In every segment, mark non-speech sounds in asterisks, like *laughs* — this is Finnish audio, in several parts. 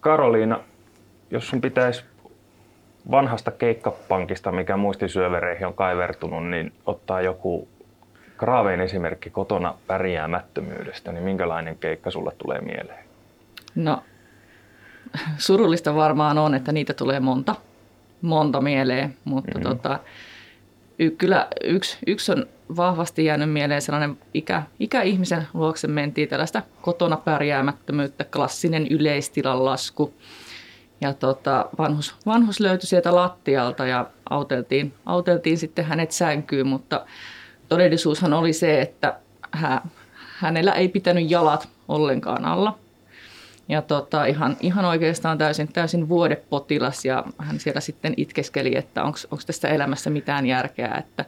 Karoliina, jos sun pitäisi vanhasta keikkapankista, mikä muistisyövereihin on kaivertunut, niin ottaa joku Graaveen esimerkki kotona pärjäämättömyydestä, niin minkälainen keikka sulle tulee mieleen? No, surullista varmaan on, että niitä tulee monta, monta mieleen, mutta mm-hmm. tota, y- kyllä yksi, yksi on vahvasti jäänyt mieleen sellainen ikä, ikäihmisen luokse mentiin tällaista kotona pärjäämättömyyttä, klassinen yleistilan lasku. Ja tota, vanhus, vanhus löytyi sieltä lattialta ja auteltiin, auteltiin sitten hänet sänkyyn, mutta todellisuushan oli se, että hän, hänellä ei pitänyt jalat ollenkaan alla. Ja tota, ihan, ihan oikeastaan täysin, täysin vuodepotilas ja hän siellä sitten itkeskeli, että onko tästä elämässä mitään järkeä, että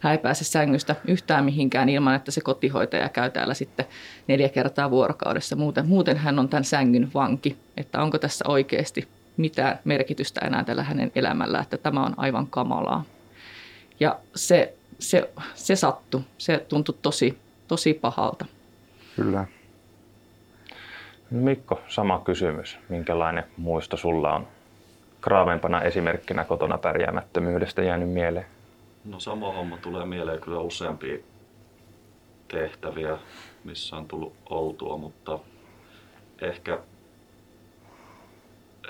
hän ei pääse sängystä yhtään mihinkään ilman, että se kotihoitaja käy täällä sitten neljä kertaa vuorokaudessa. Muuten, muuten hän on tämän sängyn vanki, että onko tässä oikeasti mitään merkitystä enää tällä hänen elämällä, että tämä on aivan kamalaa. Ja se, se, se sattui, se tuntui tosi, tosi pahalta. Kyllä. Mikko, sama kysymys. Minkälainen muisto sulla on kraavempana esimerkkinä kotona pärjäämättömyydestä jäänyt mieleen? No sama homma tulee mieleen kyllä useampia tehtäviä, missä on tullut oltua, mutta ehkä,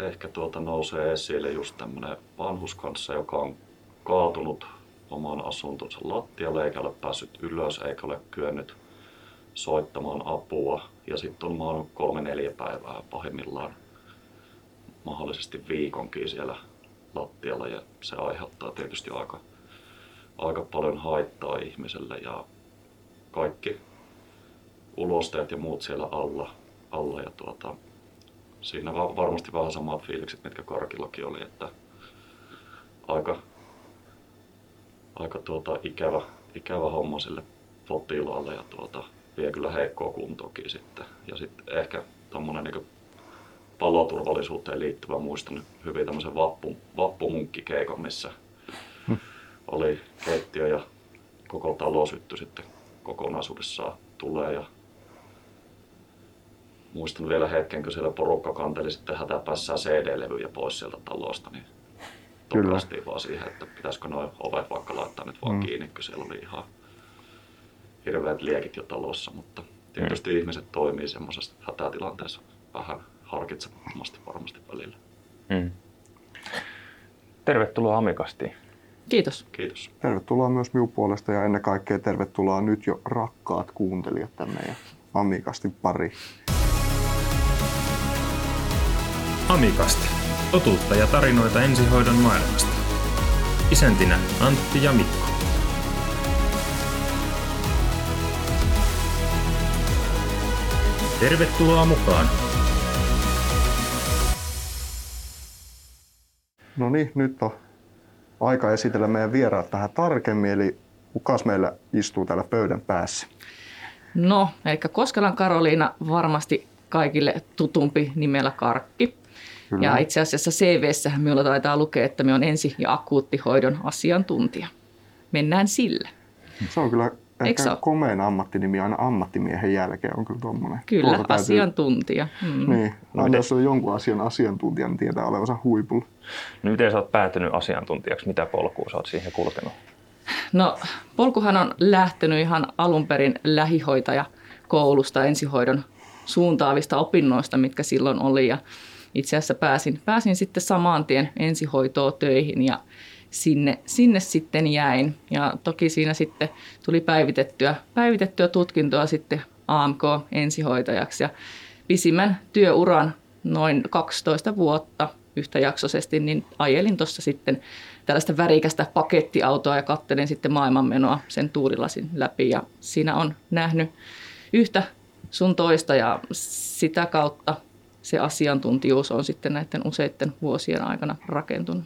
ehkä tuota nousee esille just tämmöinen vanhus kanssa, joka on kaatunut oman asuntonsa lattialle eikä ole päässyt ylös eikä ole kyennyt soittamaan apua. Ja sitten on maannut kolme neljä päivää pahimmillaan mahdollisesti viikonkin siellä lattialla ja se aiheuttaa tietysti aika aika paljon haittaa ihmiselle ja kaikki ulosteet ja muut siellä alla. alla ja tuota, siinä varmasti vähän samat fiilikset, mitkä Karkillakin oli, että aika, aika tuota, ikävä, ikävä homma sille potilaalle ja tuota, vie kyllä heikkoa kuntoakin sitten. Ja sitten ehkä tommonen niin paloturvallisuuteen liittyvä muistan hyvin tämmöisen vappu, vappumunkkikeikon, missä oli keittiö ja koko talo syttyi sitten kokonaisuudessaan tulee ja muistan vielä hetken, kun siellä porukka kanteli sitten hätäpässään CD-levyjä pois sieltä talosta, niin tukastiin vaan siihen, että pitäisikö noin ovet vaikka laittaa nyt vaan mm. kiinni, kun siellä oli ihan hirveät liekit jo talossa, mutta tietysti mm. ihmiset toimii semmoisessa hätätilanteessa vähän harkitsemattomasti varmasti välillä. Mm. Tervetuloa Amikastiin. Kiitos. Kiitos. Tervetuloa myös minun puolesta ja ennen kaikkea tervetuloa nyt jo rakkaat kuuntelijat tänne ja Amikasti pari. Amikasti. Totuutta ja tarinoita ensihoidon maailmasta. Isäntinä Antti ja Mikko. Tervetuloa mukaan! No niin, nyt on aika esitellä meidän vieraat vähän tarkemmin, eli kukas meillä istuu täällä pöydän päässä? No, eli Koskelan Karoliina varmasti kaikille tutumpi nimellä Karkki. Kyllä. Ja itse asiassa CVssähän minulla taitaa lukea, että me on ensi- ja akuuttihoidon asiantuntija. Mennään sillä. Se on kyllä ehkä komeen ammattinimi aina ammattimiehen jälkeen on kyllä tuommoinen. Kyllä, Tuolta täytyy... asiantuntija. Mm. Niin, no, jos on jonkun asian asiantuntija, niin tietää olevansa huipulla. No miten sä oot päätynyt asiantuntijaksi? Mitä polkua sä oot siihen kulkenut? No polkuhan on lähtenyt ihan alun perin lähihoitaja koulusta ensihoidon suuntaavista opinnoista, mitkä silloin oli. Ja itse asiassa pääsin, pääsin sitten saman tien ensihoitoon töihin ja sinne, sinne sitten jäin. Ja toki siinä sitten tuli päivitettyä, päivitettyä tutkintoa sitten AMK-ensihoitajaksi ja pisimmän työuran noin 12 vuotta yhtäjaksoisesti, niin ajelin tuossa sitten tällaista värikästä pakettiautoa ja kattelin sitten maailmanmenoa sen tuurilasin läpi ja siinä on nähnyt yhtä sun toista ja sitä kautta se asiantuntijuus on sitten näiden useiden vuosien aikana rakentunut.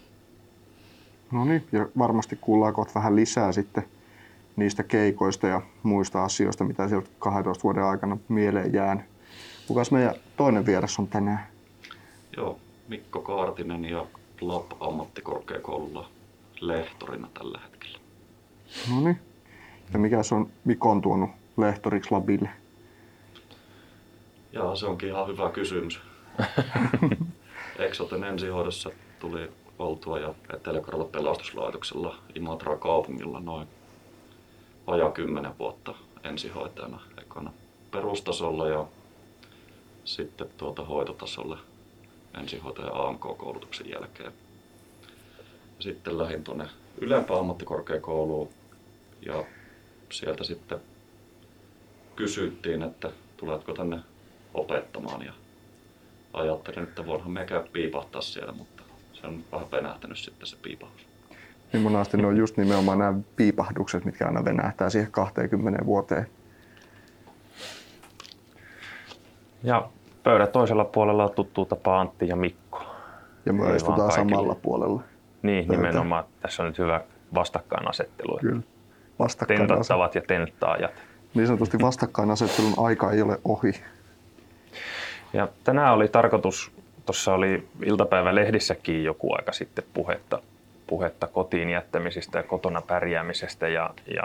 No niin, ja varmasti kuullaan kohta vähän lisää sitten niistä keikoista ja muista asioista, mitä sieltä 12 vuoden aikana mieleen jäänyt. Kukas meidän toinen vieras on tänään? Joo, Mikko Kaartinen ja LAP ammattikorkeakoululla lehtorina tällä hetkellä. No niin. Ja mikä se on Mikon tuonut lehtoriksi Labille? Jaa, se onkin ihan hyvä kysymys. *laughs* Exoten ensihoidossa tuli oltua ja etelä pelastuslaitoksella Imatra kaupungilla noin vajaa kymmenen vuotta ensihoitajana ekana perustasolla ja sitten tuota hoitotasolle ensihoitaja AMK-koulutuksen jälkeen. Sitten lähdin tuonne ylempään ammattikorkeakouluun ja sieltä sitten kysyttiin, että tuletko tänne opettamaan ja ajattelin, että voinhan me käy piipahtaa siellä, mutta se on vähän venähtänyt sitten se piipahus. Niin monasti ne on just nimenomaan nämä piipahdukset, mitkä aina venähtää siihen 20 vuoteen. Ja pöydän toisella puolella on tuttu tapa Antti ja Mikko. Ja me Ei istutaan samalla puolella. Niin, Pöytä. nimenomaan. Tässä on nyt hyvä vastakkainasettelu. Kyllä. Vastakkainasettelu. Tentattavat ja tenttaajat. Niin sanotusti vastakkainasettelun aika ei ole ohi. Ja tänään oli tarkoitus, tuossa oli iltapäivälehdissäkin joku aika sitten puhetta, puhetta kotiin jättämisistä ja kotona pärjäämisestä. Ja, ja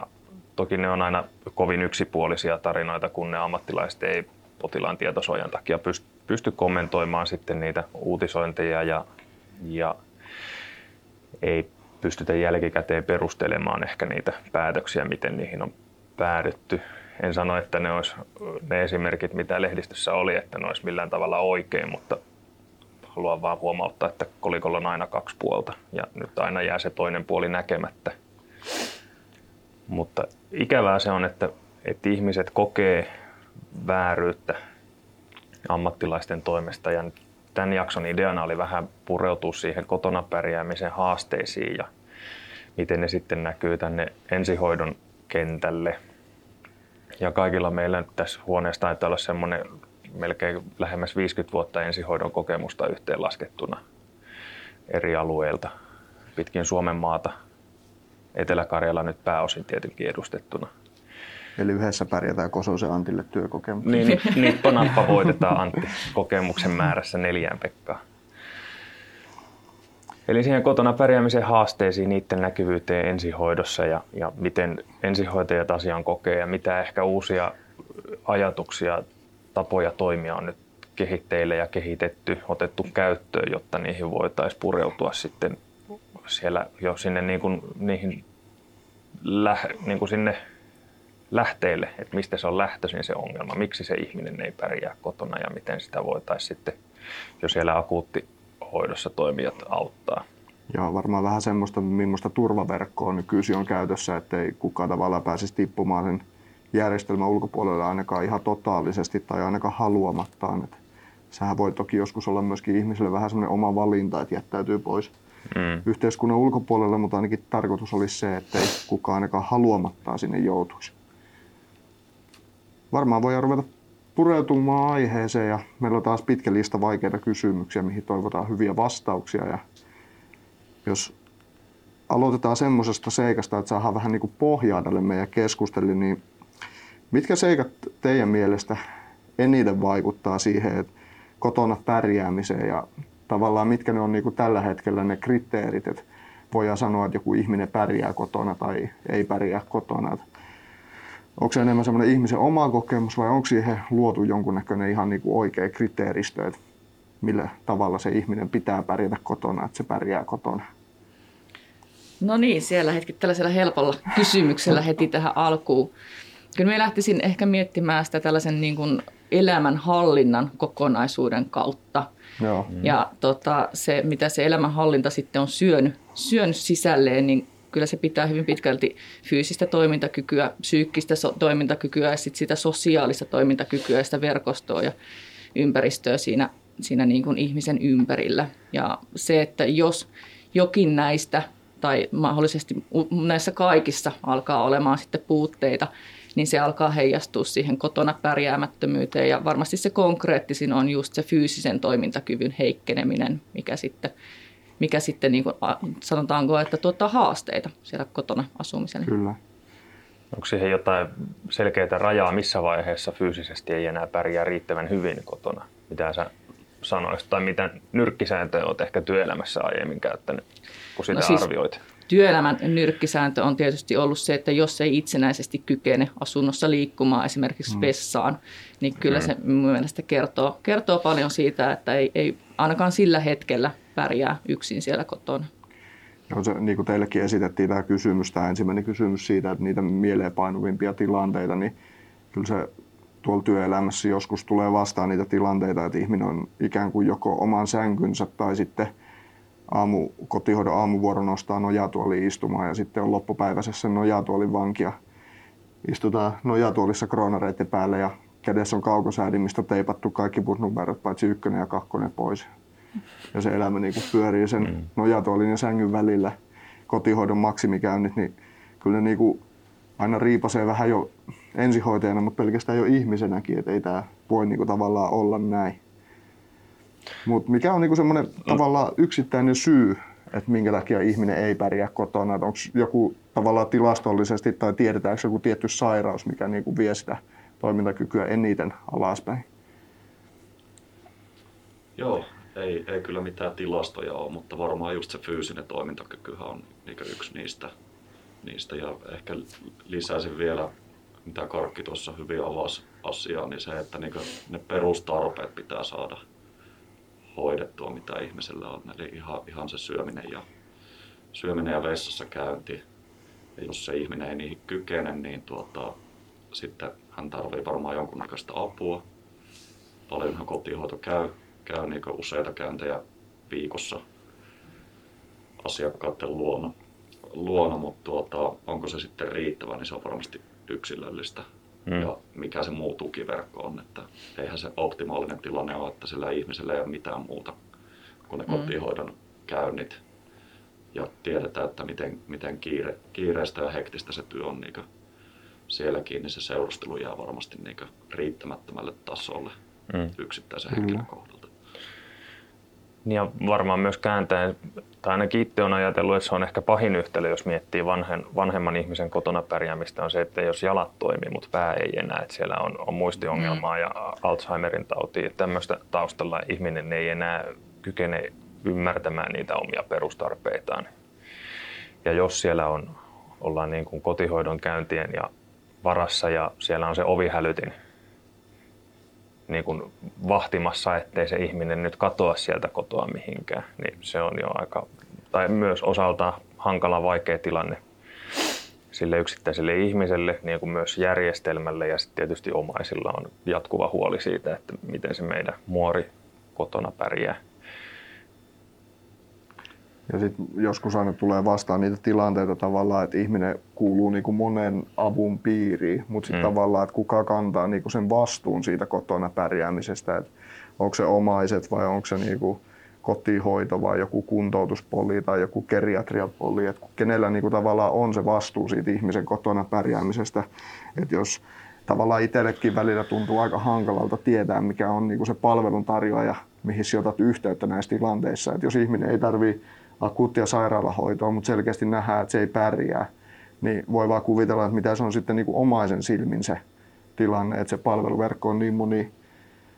toki ne on aina kovin yksipuolisia tarinoita, kun ne ammattilaiset ei potilaan tietosuojan takia pysty, pysty kommentoimaan sitten niitä uutisointeja ja, ja ei pystytä jälkikäteen perustelemaan ehkä niitä päätöksiä, miten niihin on päädytty. En sano, että ne olisi ne esimerkit, mitä lehdistössä oli, että ne olisi millään tavalla oikein, mutta haluan vaan huomauttaa, että kolikolla on aina kaksi puolta ja nyt aina jää se toinen puoli näkemättä. Mutta ikävää se on, että, että ihmiset kokee vääryyttä ammattilaisten toimesta ja tämän jakson ideana oli vähän pureutua siihen kotona pärjäämisen haasteisiin ja miten ne sitten näkyy tänne ensihoidon kentälle. Ja kaikilla meillä tässä huoneessa taitaa olla semmoinen melkein lähemmäs 50 vuotta ensihoidon kokemusta yhteenlaskettuna eri alueilta pitkin Suomen maata. Etelä-Karjala nyt pääosin tietenkin edustettuna. Eli yhdessä pärjätään Kososen Antille työkokemus. Niin, *laughs* nippanappa voitetaan Antti kokemuksen määrässä neljään Pekkaa. Eli siihen kotona pärjäämisen haasteisiin, niiden näkyvyyteen ensihoidossa ja, ja miten ensihoitajat asian kokee ja mitä ehkä uusia ajatuksia, tapoja toimia on nyt kehitteille ja kehitetty, otettu käyttöön, jotta niihin voitaisiin pureutua sitten siellä jo sinne niin kuin, niihin läh, niin kuin sinne lähteille, että mistä se on lähtöisin se ongelma, miksi se ihminen ei pärjää kotona ja miten sitä voitaisiin sitten jo siellä akuuttihoidossa toimijat auttaa. Ja varmaan vähän semmoista, millaista turvaverkkoa nykyisin on käytössä, ettei kukaan tavallaan pääsisi tippumaan sen järjestelmän ulkopuolelle ainakaan ihan totaalisesti tai ainakaan haluamattaan. Et sehän voi toki joskus olla myöskin ihmiselle vähän semmoinen oma valinta, että jättäytyy pois Mm. yhteiskunnan ulkopuolelle, mutta ainakin tarkoitus olisi se, että ei kukaan ainakaan haluamattaan sinne joutuisi. Varmaan voi ruveta pureutumaan aiheeseen ja meillä on taas pitkä lista vaikeita kysymyksiä, mihin toivotaan hyviä vastauksia. Ja jos aloitetaan semmoisesta seikasta, että saadaan vähän niin kuin pohjaa tälle meidän keskustelle, niin mitkä seikat teidän mielestä eniten vaikuttaa siihen, että kotona pärjäämiseen ja tavallaan mitkä ne on niin kuin tällä hetkellä ne kriteerit, että voidaan sanoa, että joku ihminen pärjää kotona tai ei pärjää kotona. Onko se enemmän semmoinen ihmisen oma kokemus vai onko siihen luotu jonkunnäköinen ihan niin kuin oikea kriteeristö, että millä tavalla se ihminen pitää pärjätä kotona, että se pärjää kotona? No niin, siellä hetki tällaisella helpolla kysymyksellä heti tähän alkuun. Kyllä me lähtisin ehkä miettimään sitä tällaisen niin kuin elämänhallinnan kokonaisuuden kautta. Joo. Ja tota, se, mitä se elämänhallinta sitten on syönyt, syönyt sisälleen, niin kyllä se pitää hyvin pitkälti fyysistä toimintakykyä, psyykkistä so- toimintakykyä ja sit sitä sosiaalista toimintakykyä ja sitä verkostoa ja ympäristöä siinä, siinä niin kuin ihmisen ympärillä. Ja se, että jos jokin näistä tai mahdollisesti näissä kaikissa alkaa olemaan sitten puutteita, niin se alkaa heijastua siihen kotona pärjäämättömyyteen ja varmasti se konkreettisin on just se fyysisen toimintakyvyn heikkeneminen, mikä sitten, mikä sitten niin kuin, sanotaanko, että tuottaa haasteita siellä kotona asumisen. Kyllä. Onko siihen jotain selkeää rajaa, missä vaiheessa fyysisesti ei enää pärjää riittävän hyvin kotona? Mitä sä sanoisit, tai mitä nyrkkisääntöjä olet ehkä työelämässä aiemmin käyttänyt, kun sitä No siis, arvioit? Työelämän nyrkkisääntö on tietysti ollut se, että jos ei itsenäisesti kykene asunnossa liikkumaan esimerkiksi mm. vessaan, niin kyllä mm. se mun mielestä kertoo, kertoo paljon siitä, että ei, ei ainakaan sillä hetkellä pärjää yksin siellä kotona. No se, niin kuin teillekin esitettiin tämä kysymys, tämä ensimmäinen kysymys siitä, että niitä mieleenpainuvimpia tilanteita, niin kyllä se tuolla työelämässä joskus tulee vastaan niitä tilanteita, että ihminen on ikään kuin joko oman sänkynsä tai sitten aamu, kotihoidon aamuvuoro nostaa nojatuoli istumaan ja sitten on loppupäiväisessä nojatuolin vankia. Istutaan nojatuolissa kroonareiden päälle ja kädessä on kaukosäädin, mistä teipattu kaikki numerot paitsi ykkönen ja kakkonen pois. Ja se elämä niin kuin pyörii sen mm. nojatuolin ja sängyn välillä. Kotihoidon maksimikäynnit, niin kyllä ne niin kuin aina riipasee vähän jo ensihoitajana, mutta pelkästään jo ihmisenäkin, että ei tämä voi niin kuin tavallaan olla näin. Mutta mikä on niinku semmoinen mm. tavallaan yksittäinen syy, että minkä takia ihminen ei pärjää kotona? Onko joku tavallaan tilastollisesti tai tiedetäänkö joku tietty sairaus, mikä niinku vie sitä toimintakykyä eniten alaspäin? Joo, ei, ei kyllä mitään tilastoja ole, mutta varmaan just se fyysinen toimintakykyhän on yksi niistä. niistä. Ja ehkä lisäisin vielä, mitä Karkki tuossa hyvin avasi asiaa, niin se, että ne perustarpeet pitää saada – hoidettua, mitä ihmisellä on. Eli ihan, ihan se syöminen ja, syöminen ja vessassa käynti. Ja jos se ihminen ei niihin kykene, niin tuota, sitten hän tarvii varmaan jonkunnäköistä apua. Paljonhan kotihoito käy, käy niin useita käyntejä viikossa asiakkaiden luona, luona mutta tuota, onko se sitten riittävä, niin se on varmasti yksilöllistä mm. ja mikä se muu tukiverkko on. Että eihän se optimaalinen tilanne ole, että sillä ihmisellä ei ole mitään muuta kuin ne mm. kotihoidon käynnit. Ja tiedetään, että miten, miten kiire, kiireistä ja hektistä se työ on niin sielläkin, niin se seurustelu jää varmasti niin riittämättömälle tasolle mm. yksittäisen henkilön kohdalta. Niin ja varmaan myös kääntäen tai ainakin itse on ajatellut, että se on ehkä pahin yhtälö, jos miettii vanhen, vanhemman ihmisen kotona pärjäämistä, on se, että jos jalat toimii, mutta pää ei enää, että siellä on, on muistiongelmaa mm. ja Alzheimerin tauti, että tämmöistä taustalla ihminen ei enää kykene ymmärtämään niitä omia perustarpeitaan. Ja jos siellä on, ollaan niin kuin kotihoidon käyntien ja varassa ja siellä on se ovihälytin niin kuin vahtimassa, ettei se ihminen nyt katoa sieltä kotoa mihinkään, niin se on jo aika, tai myös osalta hankala vaikea tilanne sille yksittäiselle ihmiselle, niin kuin myös järjestelmälle ja sitten tietysti omaisilla on jatkuva huoli siitä, että miten se meidän muori kotona pärjää. Ja sitten joskus aina tulee vastaan niitä tilanteita tavallaan, että ihminen kuuluu niin kuin monen avun piiriin, mutta sitten mm. tavallaan, että kuka kantaa niin kuin sen vastuun siitä kotona pärjäämisestä, että onko se omaiset vai onko se niin kuin kotihoito vai joku kuntoutuspoli tai joku geriatriapoli, että kenellä niin kuin tavallaan on se vastuu siitä ihmisen kotona pärjäämisestä, että jos tavallaan itsellekin välillä tuntuu aika hankalalta tietää, mikä on niin kuin se palveluntarjoaja, mihin sijoitat yhteyttä näissä tilanteissa, että jos ihminen ei tarvitse akuuttia sairaalahoitoa, mutta selkeästi nähdään, että se ei pärjää, niin voi vaan kuvitella, että mitä se on sitten niin kuin omaisen silmin se tilanne, että se palveluverkko on niin moni,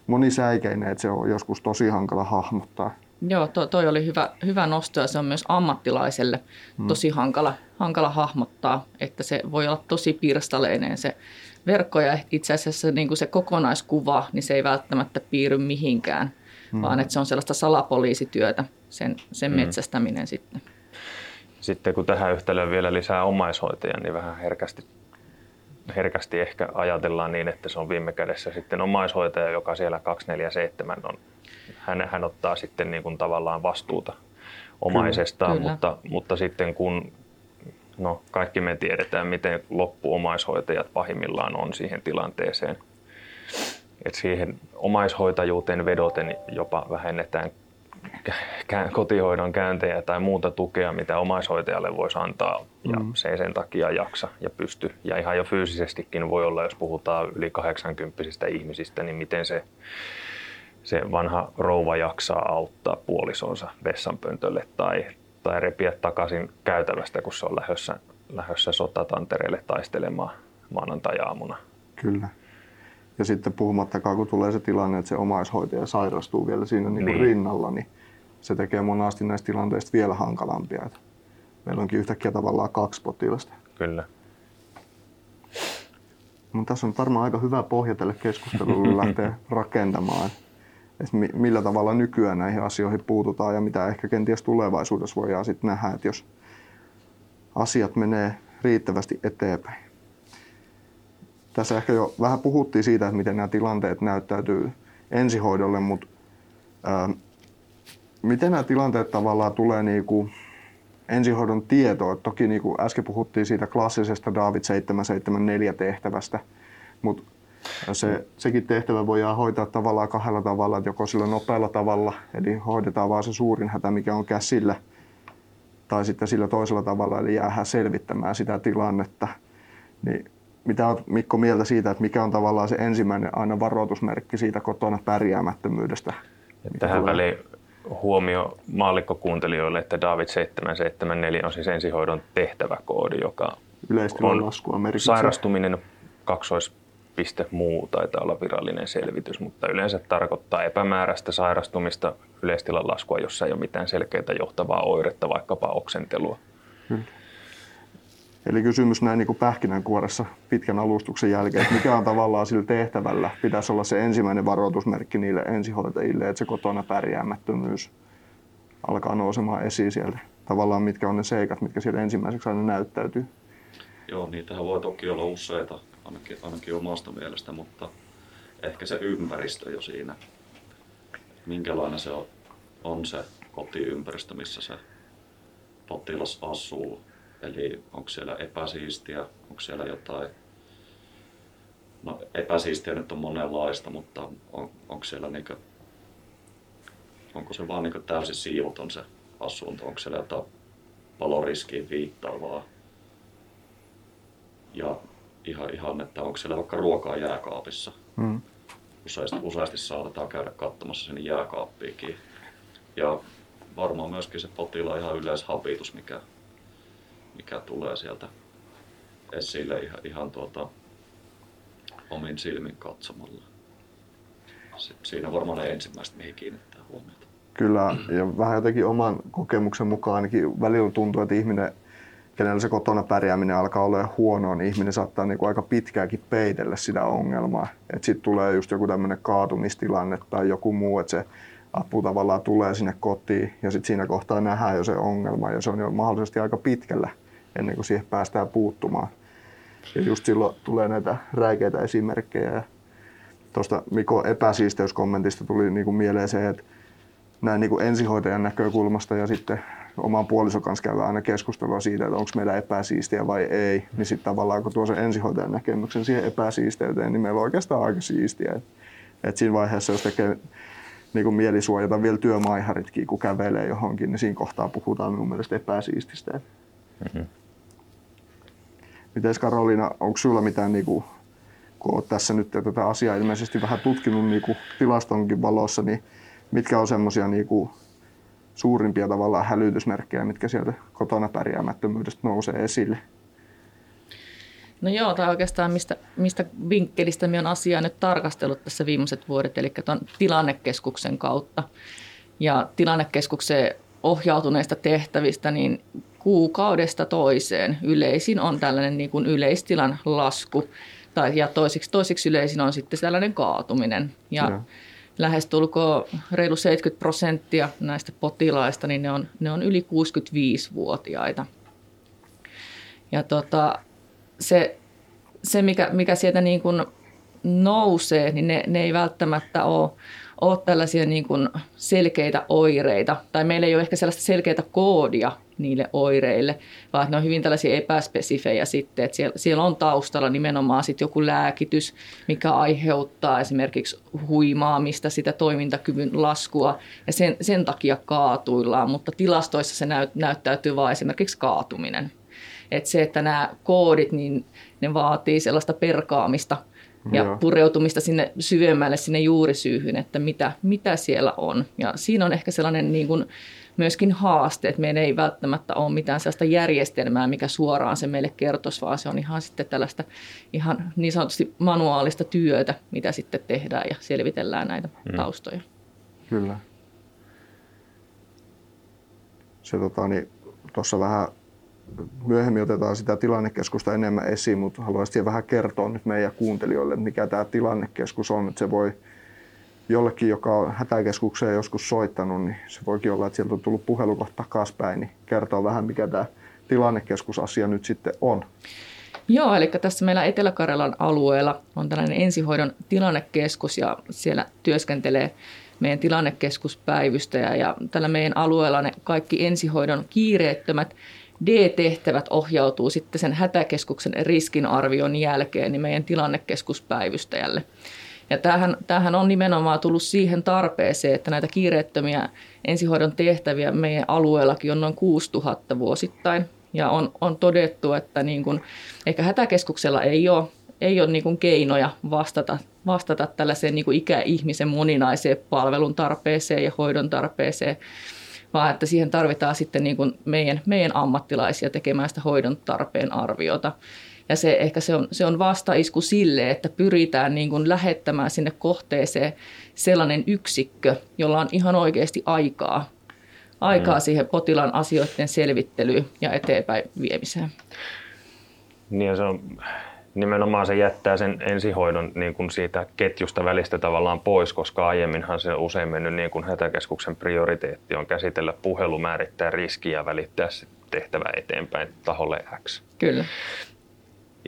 monisäikeinen, että se on joskus tosi hankala hahmottaa. Joo, to, toi oli hyvä, hyvä nosto ja se on myös ammattilaiselle hmm. tosi hankala, hankala hahmottaa, että se voi olla tosi pirstaleinen se verkko ja itse asiassa niin kuin se kokonaiskuva, niin se ei välttämättä piirry mihinkään, hmm. vaan että se on sellaista salapoliisityötä, sen, sen mm. metsästäminen sitten. Sitten kun tähän yhtälöön vielä lisää omaishoitajia, niin vähän herkästi, herkästi ehkä ajatellaan niin, että se on viime kädessä sitten omaishoitaja, joka siellä 247 on. Hän, hän ottaa sitten niin kuin tavallaan vastuuta omaisestaan, Kyllä. Mutta, mutta sitten kun no, kaikki me tiedetään, miten loppuomaishoitajat pahimmillaan on siihen tilanteeseen, että siihen omaishoitajuuteen vedoten jopa vähennetään kotihoidon käyntejä tai muuta tukea, mitä omaishoitajalle voisi antaa. Ja mm. se ei sen takia jaksa ja pysty. Ja ihan jo fyysisestikin voi olla, jos puhutaan yli 80 ihmisistä, niin miten se, se vanha rouva jaksaa auttaa puolisonsa vessanpöntölle tai, tai repiä takaisin käytävästä, kun se on lähdössä, lähdössä sotatantereelle taistelemaan maanantai-aamuna. Kyllä. Ja sitten puhumattakaan, kun tulee se tilanne, että se omaishoitaja sairastuu vielä siinä niin. Niin rinnalla, niin se tekee monasti näistä tilanteista vielä hankalampia. Että meillä onkin yhtäkkiä tavallaan kaksi potilasta. Kyllä. Mutta tässä on varmaan aika hyvä pohja tälle keskustelulle *laughs* lähteä rakentamaan, että millä tavalla nykyään näihin asioihin puututaan ja mitä ehkä kenties tulevaisuudessa voidaan sitten nähdä, että jos asiat menee riittävästi eteenpäin. Tässä ehkä jo vähän puhuttiin siitä, että miten nämä tilanteet näyttäytyy ensihoidolle, mutta ää, miten nämä tilanteet tavallaan tulee niin kuin ensihoidon tietoa. Toki niin kuin äsken puhuttiin siitä klassisesta David 774 tehtävästä, mutta se, sekin tehtävä voidaan hoitaa tavallaan kahdella tavalla, että joko sillä nopealla tavalla, eli hoidetaan vaan se suurin hätä, mikä on käsillä, tai sitten sillä toisella tavalla, eli jäähän selvittämään sitä tilannetta. Niin mitä olet Mikko mieltä siitä, että mikä on tavallaan se ensimmäinen aina varoitusmerkki siitä kotona pärjäämättömyydestä? Tähän väliin huomio maallikkokuuntelijoille, että David 774 on siis ensihoidon tehtäväkoodi, joka on laskua sairastuminen kaksoispiste muu taitaa olla virallinen selvitys, mutta yleensä tarkoittaa epämääräistä sairastumista yleistilan laskua, jossa ei ole mitään selkeää johtavaa oiretta, vaikkapa oksentelua. Hmm. Eli kysymys näin niin kuin pähkinänkuoressa pitkän alustuksen jälkeen, että mikä on tavallaan sillä tehtävällä, pitäisi olla se ensimmäinen varoitusmerkki niille ensihoitajille, että se kotona pärjäämättömyys alkaa nousemaan esiin sieltä. Tavallaan mitkä on ne seikat, mitkä siellä ensimmäiseksi aina näyttäytyy. Joo, niitähän voi toki olla useita, ainakin, ainakin omasta mielestä, mutta ehkä se ympäristö jo siinä. Minkälainen se on, on se kotiympäristö, missä se potilas asuu, Eli onko siellä epäsiistiä, onko siellä jotain, no epäsiistiä nyt on monenlaista, mutta on, onko siellä niinku, onko se vaan niinku täysin siivoton se asunto, onko siellä jotain paloriskiin viittaavaa. Ja ihan, ihan, että onko siellä vaikka ruokaa jääkaapissa. Mm. Useasti, useasti saatetaan käydä katsomassa sen jääkaappiikin. Ja varmaan myöskin se potilaan ihan yleishapitus, mikä mikä tulee sieltä esille ihan, ihan tuota, omin silmin katsomalla. Siinä varmaan ne ensimmäiset, mihin kiinnittää huomiota. Kyllä, ja vähän jotenkin oman kokemuksen mukaan ainakin välillä tuntuu, että ihminen, kenellä se kotona pärjääminen alkaa olla huonoa, niin ihminen saattaa niin kuin aika pitkääkin peitellä sitä ongelmaa. Sitten tulee just joku tämmöinen kaatumistilanne tai joku muu, että se apu tavallaan tulee sinne kotiin ja sitten siinä kohtaa nähdään jo se ongelma ja se on jo mahdollisesti aika pitkällä ennen kuin siihen päästään puuttumaan. Ja just silloin tulee näitä räikeitä esimerkkejä. Tuosta Mikko epäsiisteyskommentista tuli niin kuin mieleen se, että näin niin kuin ensihoitajan näkökulmasta ja sitten oman puolison kanssa käydään aina keskustelua siitä, että onko meillä epäsiistiä vai ei, niin sitten tavallaan kun tuo sen ensihoitajan näkemyksen siihen epäsiisteyteen, niin meillä on oikeastaan aika siistiä. Et, et siinä vaiheessa, jos tekee niin kuin mieli suojata vielä työmaiharitkin, kun kävelee johonkin, niin siinä kohtaa puhutaan minun mielestä epäsiististä. Mm-hmm. Miten Karoliina, onko sinulla mitään, niin kuin, kun olet tässä nyt tätä asiaa ilmeisesti vähän tutkinut niin kuin tilastonkin valossa, niin mitkä on semmoisia niin kuin, suurimpia tavallaan hälytysmerkkejä, mitkä sieltä kotona pärjäämättömyydestä nousee esille? No joo, tai oikeastaan mistä, mistä vinkkelistä minä olen asiaa nyt tarkastellut tässä viimeiset vuodet, eli tuon tilannekeskuksen kautta. Ja tilannekeskukseen ohjautuneista tehtävistä, niin kuukaudesta toiseen. Yleisin on tällainen niin kuin yleistilan lasku tai, ja toisiksi, toisiksi yleisin on sitten tällainen kaatuminen. Ja no. lähestulkoon reilu 70 prosenttia näistä potilaista, niin ne on, ne on yli 65-vuotiaita. Ja tota, se, se mikä, mikä sieltä niin kuin nousee, niin ne, ne ei välttämättä ole ole tällaisia niin kuin selkeitä oireita, tai meillä ei ole ehkä sellaista selkeää koodia niille oireille, vaan ne on hyvin tällaisia epäspesifejä sitten, että siellä, siellä on taustalla nimenomaan sitten joku lääkitys, mikä aiheuttaa esimerkiksi huimaamista, sitä toimintakyvyn laskua, ja sen, sen takia kaatuillaan, mutta tilastoissa se näyt, näyttäytyy vain esimerkiksi kaatuminen. Että se, että nämä koodit, niin ne vaatii sellaista perkaamista – ja Joo. pureutumista sinne syvemmälle sinne juurisyyhyn, että mitä, mitä siellä on. Ja siinä on ehkä sellainen niin kuin myöskin haaste, että meillä ei välttämättä ole mitään sellaista järjestelmää, mikä suoraan se meille kertoisi, vaan se on ihan sitten tällaista ihan niin sanotusti manuaalista työtä, mitä sitten tehdään ja selvitellään näitä mm. taustoja. Kyllä. Se tota, niin, tuossa vähän myöhemmin otetaan sitä tilannekeskusta enemmän esiin, mutta haluaisin vähän kertoa nyt meidän kuuntelijoille, mikä tämä tilannekeskus on. Että se voi jollekin, joka on hätäkeskukseen joskus soittanut, niin se voikin olla, että sieltä on tullut puhelu takaspäin, niin kertoo vähän, mikä tämä tilannekeskusasia nyt sitten on. Joo, eli tässä meillä Etelä-Karjalan alueella on tällainen ensihoidon tilannekeskus ja siellä työskentelee meidän tilannekeskuspäivystäjä ja tällä meidän alueella ne kaikki ensihoidon kiireettömät D-tehtävät ohjautuu sitten sen hätäkeskuksen riskinarvion jälkeen niin meidän tilannekeskuspäivystäjälle. Ja tämähän, tämähän on nimenomaan tullut siihen tarpeeseen, että näitä kiireettömiä ensihoidon tehtäviä meidän alueellakin on noin 6000 vuosittain. Ja on, on todettu, että niin kuin, ehkä hätäkeskuksella ei ole, ei ole niin kuin keinoja vastata, vastata tällaiseen niin kuin ikäihmisen moninaiseen palvelun tarpeeseen ja hoidon tarpeeseen, vaan että siihen tarvitaan sitten niin kuin meidän, meidän ammattilaisia tekemään sitä hoidon tarpeen arviota. Ja se, ehkä se on, se on vastaisku sille, että pyritään niin kuin lähettämään sinne kohteeseen sellainen yksikkö, jolla on ihan oikeasti aikaa, aikaa mm. siihen potilaan asioiden selvittelyyn ja eteenpäin viemiseen. Niin ja se on, nimenomaan se jättää sen ensihoidon niin kuin siitä ketjusta välistä tavallaan pois, koska aiemminhan se on usein mennyt niin kuin hätäkeskuksen prioriteetti on käsitellä puhelu, määrittää riskiä ja välittää se tehtävä eteenpäin taholle X. Kyllä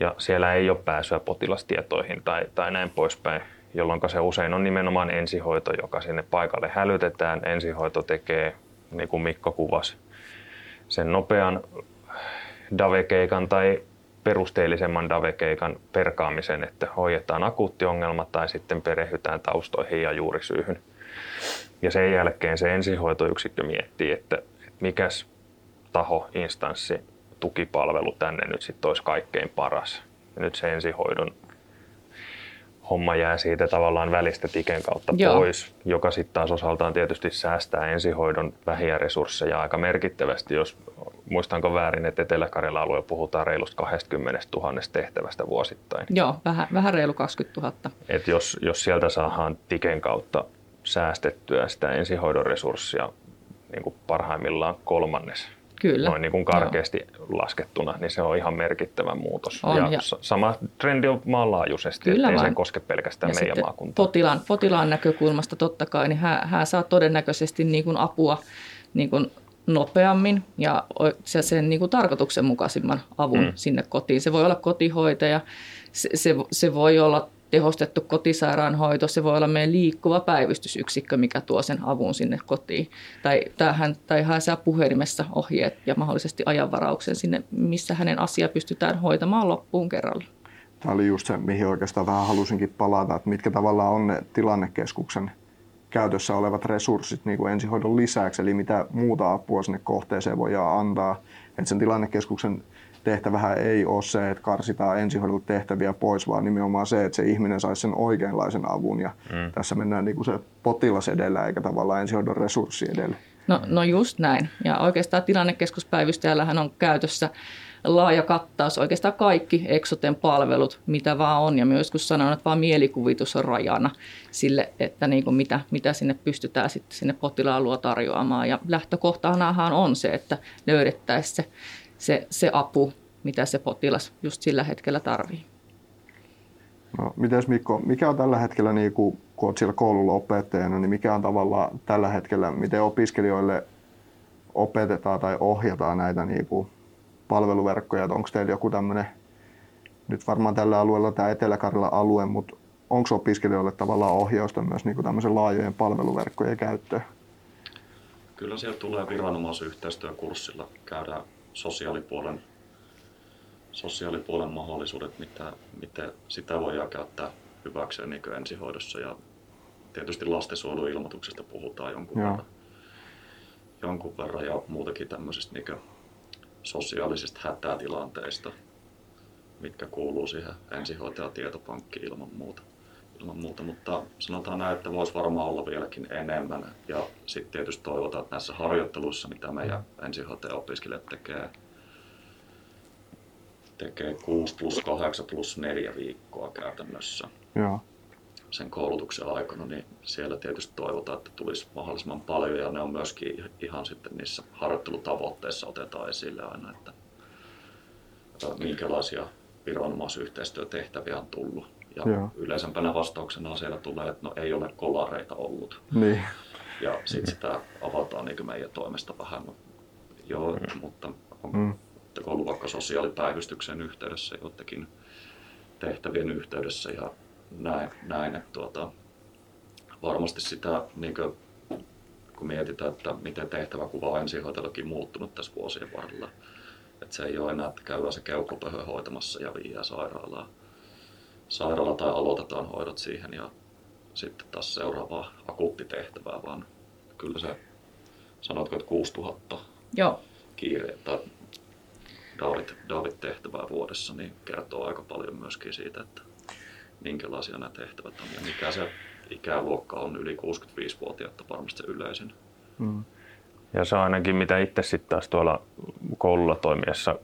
ja siellä ei ole pääsyä potilastietoihin tai, tai näin poispäin, jolloin se usein on nimenomaan ensihoito, joka sinne paikalle hälytetään. Ensihoito tekee, niin kuin Mikko kuvasi, sen nopean davekeikan tai perusteellisemman davekeikan perkaamisen, että hoidetaan akuutti ongelma tai sitten perehdytään taustoihin ja juurisyyhyn. Ja sen jälkeen se ensihoitoyksikkö miettii, että, että mikäs taho, instanssi tukipalvelu tänne nyt sitten olisi kaikkein paras. Ja nyt se ensihoidon homma jää siitä tavallaan välistä tiken kautta Joo. pois, joka sitten taas osaltaan tietysti säästää ensihoidon vähiä resursseja aika merkittävästi, jos muistanko väärin, että Etelä-Karjalan alueella puhutaan reilusta 20 000 tehtävästä vuosittain. Joo, vähän, vähän reilu 20 000. Et jos, jos sieltä saadaan tiken kautta säästettyä sitä ensihoidon resurssia niin kuin parhaimmillaan kolmannes Kyllä. noin niin kuin karkeasti Joo. laskettuna, niin se on ihan merkittävä muutos. On, ja, ja sama trendi on maanlaajuisesti, Kyllä ettei se koske pelkästään ja meidän maakuntaa. Potilaan, potilaan näkökulmasta totta kai, niin hän, hän saa todennäköisesti niin kuin apua niin kuin nopeammin ja sen niin kuin tarkoituksenmukaisimman avun mm. sinne kotiin. Se voi olla kotihoitaja, se, se, se voi olla tehostettu kotisairaanhoito, se voi olla meidän liikkuva päivystysyksikkö, mikä tuo sen avun sinne kotiin. Tai, tähän, tai hän saa puhelimessa ohjeet ja mahdollisesti ajanvarauksen sinne, missä hänen asia pystytään hoitamaan loppuun kerralla. Tämä oli just se, mihin oikeastaan vähän halusinkin palata, että mitkä tavallaan on ne tilannekeskuksen käytössä olevat resurssit niin kuin ensihoidon lisäksi, eli mitä muuta apua sinne kohteeseen voidaan antaa. Että sen tilannekeskuksen tehtävähän ei ole se, että karsitaan ensihoidon tehtäviä pois, vaan nimenomaan se, että se ihminen saisi sen oikeanlaisen avun. Ja mm. tässä mennään niin kuin se potilas edellä eikä tavallaan ensihoidon resurssi edellä. No, no just näin. Ja oikeastaan tilannekeskuspäivystäjällähän on käytössä laaja kattaus, oikeastaan kaikki Exoten palvelut, mitä vaan on. Ja myös kun sanon, että vaan mielikuvitus on rajana sille, että niin kuin mitä, mitä sinne pystytään sitten sinne potilaan luo tarjoamaan. Ja lähtökohtanahan on se, että löydettäisiin se se, se apu, mitä se potilas just sillä hetkellä tarvii. No, mites Mikko, mikä on tällä hetkellä, niin kun, kun olet siellä koululla opettajana, niin mikä on tavallaan tällä hetkellä, miten opiskelijoille opetetaan tai ohjataan näitä niin kuin palveluverkkoja, onko teillä joku tämmöinen, nyt varmaan tällä alueella tämä etelä alue, mutta onko opiskelijoille tavallaan ohjausta myös niin kuin tämmöisen laajojen palveluverkkojen käyttöön? Kyllä siellä tulee viranomaisyhteistyökurssilla käydään sosiaalipuolen, sosiaalipuolen mahdollisuudet, mitä, miten sitä voidaan käyttää hyväkseen niin ensihoidossa. Ja tietysti lastensuojeluilmoituksesta puhutaan jonkun Joo. verran. Jonkun verran ja muutenkin tämmöisistä niin sosiaalisista hätätilanteista, mitkä kuuluu siihen ensihoitajatietopankkiin ilman muuta. Ilman muuta, mutta sanotaan näin, että voisi varmaan olla vieläkin enemmän. Ja sitten tietysti toivotaan, että näissä harjoitteluissa, mitä meidän ensihoitaja-opiskelijat tekee, tekee 6 plus 8 plus 4 viikkoa käytännössä. Joo. sen koulutuksen aikana, niin siellä tietysti toivotaan, että tulisi mahdollisimman paljon ja ne on myöskin ihan sitten niissä harjoittelutavoitteissa otetaan esille aina, että minkälaisia viranomaisyhteistyötehtäviä on tullut. Ja Joo. yleisempänä vastauksena siellä tulee, että no ei ole kolareita ollut. Niin. Ja sitten sitä avataan niin meidän toimesta vähän. No, joo, mutta on, Mm. mm. ollut vaikka sosiaalipäivystyksen yhteydessä joidenkin tehtävien yhteydessä ja näin, näin että tuota, varmasti sitä, niin kuin, kun mietitään, että miten tehtäväkuva on ensihoitajallakin muuttunut tässä vuosien varrella, että se ei ole enää, että käydään se keuhkopöhö hoitamassa ja viiää sairaalaan, sairaala tai aloitetaan hoidot siihen ja sitten taas seuraavaa akuuttitehtävää, vaan kyllä se, sanotko, että 6000 Joo, kiire tai David, David-tehtävää vuodessa, niin kertoo aika paljon myöskin siitä, että minkälaisia nämä tehtävät on ja mikä se ikäluokka on yli 65-vuotiaita varmasti se yleisin. Mm. Ja se on ainakin mitä itse sitten taas tuolla koululla toimiessa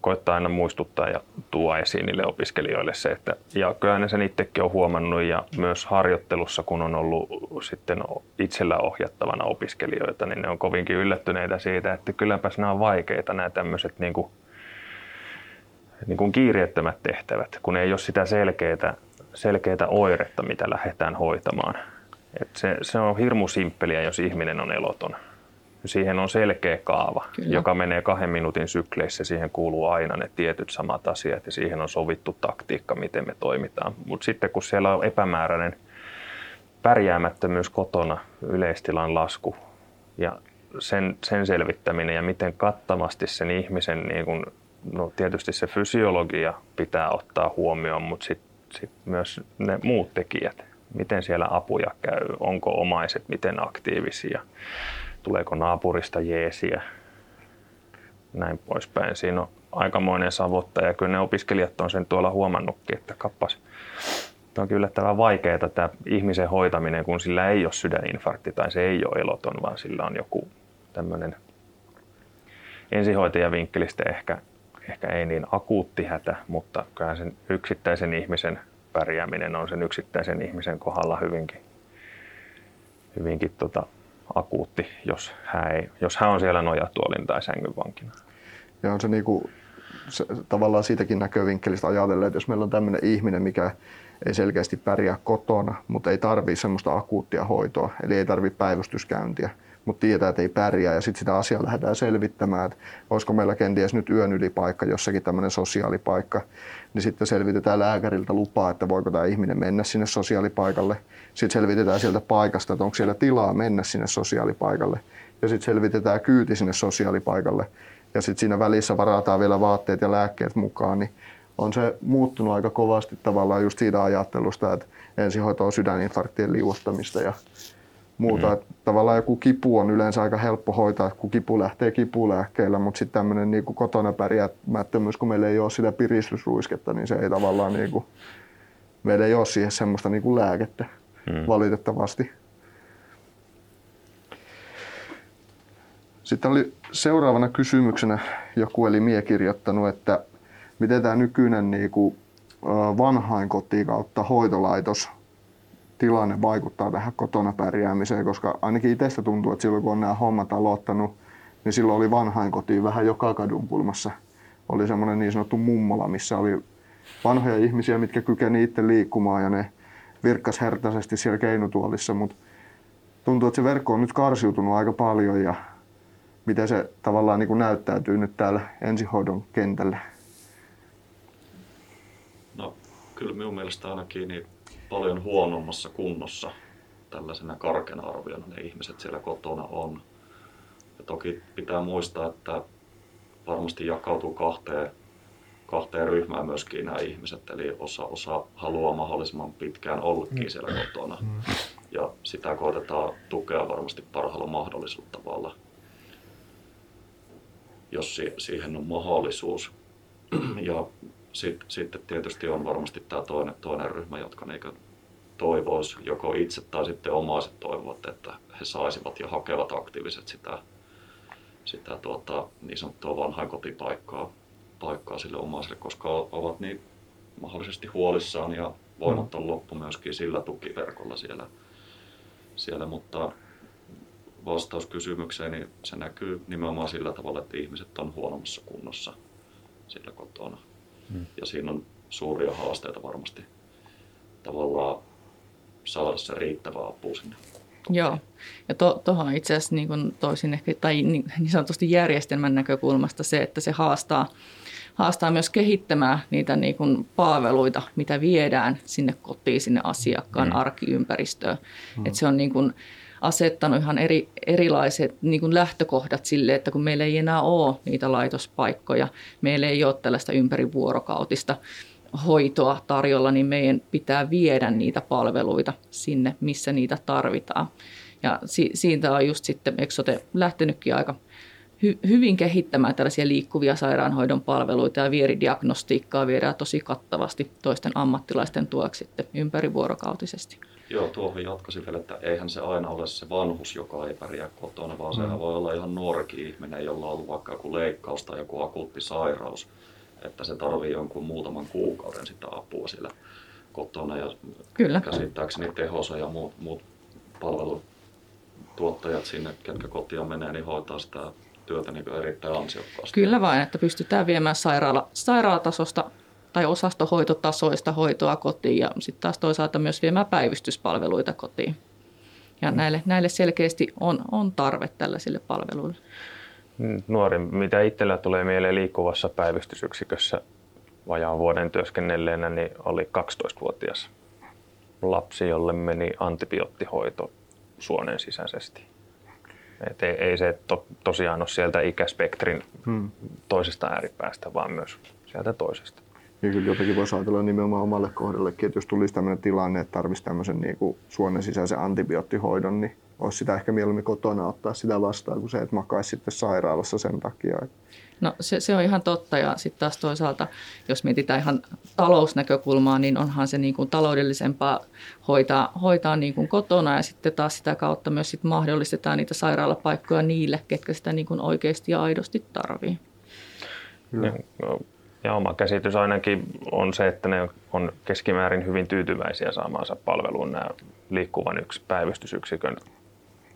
koittaa aina muistuttaa ja tuo esiin niille opiskelijoille se, että ja kyllä ne sen itsekin on huomannut ja myös harjoittelussa, kun on ollut sitten itsellä ohjattavana opiskelijoita, niin ne on kovinkin yllättyneitä siitä, että kylläpäs nämä on vaikeita nämä tämmöiset niin kuin, niin kuin kiireettömät tehtävät, kun ei ole sitä selkeää, selkeää oiretta, mitä lähdetään hoitamaan. Et se, se on hirmu simppeliä, jos ihminen on eloton. Siihen on selkeä kaava, Kyllä. joka menee kahden minuutin sykleissä. Siihen kuuluu aina ne tietyt samat asiat ja siihen on sovittu taktiikka, miten me toimitaan. Mutta sitten kun siellä on epämääräinen pärjäämättömyys kotona, yleistilan lasku ja sen, sen selvittäminen ja miten kattavasti sen ihmisen, niin kun, no tietysti se fysiologia pitää ottaa huomioon, mutta sitten sit myös ne muut tekijät, miten siellä apuja käy, onko omaiset miten aktiivisia, tuleeko naapurista jeesiä, näin poispäin. Siinä on aikamoinen savottaja. Kyllä ne opiskelijat on sen tuolla huomannutkin, että kappas, Tämä on kyllä yllättävän vaikeaa tämä ihmisen hoitaminen, kun sillä ei ole sydäninfarkti tai se ei ole eloton, vaan sillä on joku tämmöinen ensihoitajan vinkkelistä ehkä, ehkä ei niin akuutti hätä, mutta kyllä sen yksittäisen ihmisen pärjääminen on sen yksittäisen ihmisen kohdalla hyvinkin, hyvinkin tota, akuutti, jos hän, ei, jos hän on siellä nojatuolin tai sängyn vankina. Ja on se, niinku, se tavallaan siitäkin näkövinkkelistä ajatellen, että jos meillä on tämmöinen ihminen, mikä ei selkeästi pärjää kotona, mutta ei tarvitse semmoista akuuttia hoitoa, eli ei tarvitse päivystyskäyntiä, mutta tietää, että ei pärjää ja sitten sitä asiaa lähdetään selvittämään, että olisiko meillä kenties nyt yön ylipaikka, jossakin tämmöinen sosiaalipaikka, niin sitten selvitetään lääkäriltä lupaa, että voiko tämä ihminen mennä sinne sosiaalipaikalle. Sitten selvitetään sieltä paikasta, että onko siellä tilaa mennä sinne sosiaalipaikalle. Ja sitten selvitetään kyyti sinne sosiaalipaikalle. Ja sitten siinä välissä varataan vielä vaatteet ja lääkkeet mukaan, niin on se muuttunut aika kovasti tavallaan just siitä ajattelusta, että ensihoito on sydäninfarktien liuottamista ja muuta. Mm. Tavallaan joku kipu on yleensä aika helppo hoitaa, kun kipu lähtee kipulääkkeellä, mutta sitten tämmöinen niin kotona pärjäämättömyys, kun meillä ei ole sitä piristysruisketta, niin se ei tavallaan, niin kuin, meillä ei ole siihen semmoista niin kuin lääkettä mm. valitettavasti. Sitten oli seuraavana kysymyksenä joku eli mie kirjoittanut, että miten tämä nykyinen niin kuin, vanhainkoti kautta hoitolaitos tilanne vaikuttaa tähän kotona pärjäämiseen, koska ainakin itsestä tuntuu, että silloin kun on nämä hommat aloittanut, niin silloin oli vanhainkoti vähän joka kadun kulmassa. Oli semmoinen niin sanottu mummola, missä oli vanhoja ihmisiä, mitkä kykeni itse liikkumaan ja ne virkkas hertaisesti siellä keinutuolissa, mutta tuntuu, että se verkko on nyt karsiutunut aika paljon ja miten se tavallaan niin kuin näyttäytyy nyt täällä ensihoidon kentällä. No kyllä minun mielestä ainakin niin paljon huonommassa kunnossa tällaisena karkena arviona ne ihmiset siellä kotona on. Ja toki pitää muistaa, että varmasti jakautuu kahteen, kahteen ryhmään myöskin nämä ihmiset, eli osa, osa haluaa mahdollisimman pitkään ollakin siellä kotona. Ja sitä koitetaan tukea varmasti parhaalla mahdollisella tavalla, jos si- siihen on mahdollisuus. Ja sitten sit tietysti on varmasti tämä toinen, toinen ryhmä, jotka niinku toivois joko itse tai sitten omaiset toivovat, että he saisivat ja hakevat aktiiviset sitä, sitä tuota, niin sanottua vanhainkotipaikkaa paikkaa sille omaiselle, koska ovat niin mahdollisesti huolissaan ja voimat on loppu myöskin sillä tukiverkolla siellä, siellä mutta vastaus kysymykseen, niin se näkyy nimenomaan sillä tavalla, että ihmiset on huonommassa kunnossa sillä kotona. Ja siinä on suuria haasteita varmasti tavallaan saada se riittävä apu sinne. Joo, ja tuohon to, itse asiassa niin toisin ehkä, tai niin, niin sanotusti järjestelmän näkökulmasta se, että se haastaa, haastaa myös kehittämään niitä niin kuin palveluita, mitä viedään sinne kotiin, sinne asiakkaan mm. arkiympäristöön. Mm. Että se on niin kuin asettanut ihan eri, erilaiset niin kuin lähtökohdat sille, että kun meillä ei enää ole niitä laitospaikkoja, meillä ei ole tällaista ympärivuorokautista hoitoa tarjolla, niin meidän pitää viedä niitä palveluita sinne, missä niitä tarvitaan. Ja si- siitä on just sitten Exote lähtenytkin aika hy- hyvin kehittämään tällaisia liikkuvia sairaanhoidon palveluita ja vieridiagnostiikkaa viedään tosi kattavasti toisten ammattilaisten tueksi sitten ympärivuorokautisesti. Joo, tuohon jatkaisin vielä, että eihän se aina ole se vanhus, joka ei pärjää kotona, vaan mm. sehän voi olla ihan nuorikin ihminen, jolla on ollut vaikka joku leikkaus tai joku akuutti sairaus että se tarvii jonkun muutaman kuukauden sitä apua siellä kotona. Ja Kyllä. käsittääkseni tehosa ja muut, muut palvelutuottajat sinne, ketkä kotia menee, niin hoitaa sitä työtä niin erittäin ansiokkaasti. Kyllä vain, että pystytään viemään sairaala, sairaalatasosta tai osastohoitotasoista hoitoa kotiin ja sitten taas toisaalta myös viemään päivystyspalveluita kotiin. Ja mm. näille, näille selkeästi on, on tarve tällaisille palveluille. Nuori, mitä itsellä tulee mieleen liikkuvassa päivystysyksikössä vajaan vuoden työskennelleenä, niin oli 12-vuotias lapsi, jolle meni antibioottihoito suonen sisäisesti. Et ei, ei se to, tosiaan ole sieltä ikäspektrin hmm. toisesta ääripäästä, vaan myös sieltä toisesta. Ja kyllä jotenkin voisi ajatella nimenomaan omalle kohdallekin, että jos tulisi tämmöinen tilanne, että tarvitsisi tämmöisen niin kuin suonen sisäisen antibioottihoidon, niin olisi sitä ehkä mieluummin kotona ottaa sitä vastaan kuin se, että makaisi sitten sairaalassa sen takia. No se, se on ihan totta ja sitten taas toisaalta, jos mietitään ihan talousnäkökulmaa, niin onhan se niin kuin taloudellisempaa hoitaa, hoitaa niin kuin kotona ja sitten taas sitä kautta myös sit mahdollistetaan niitä sairaalapaikkoja niille, ketkä sitä niin kuin oikeasti ja aidosti tarvii. No, ja oma käsitys ainakin on se, että ne on keskimäärin hyvin tyytyväisiä saamaansa palveluun nämä liikkuvan yksi päivystysyksikön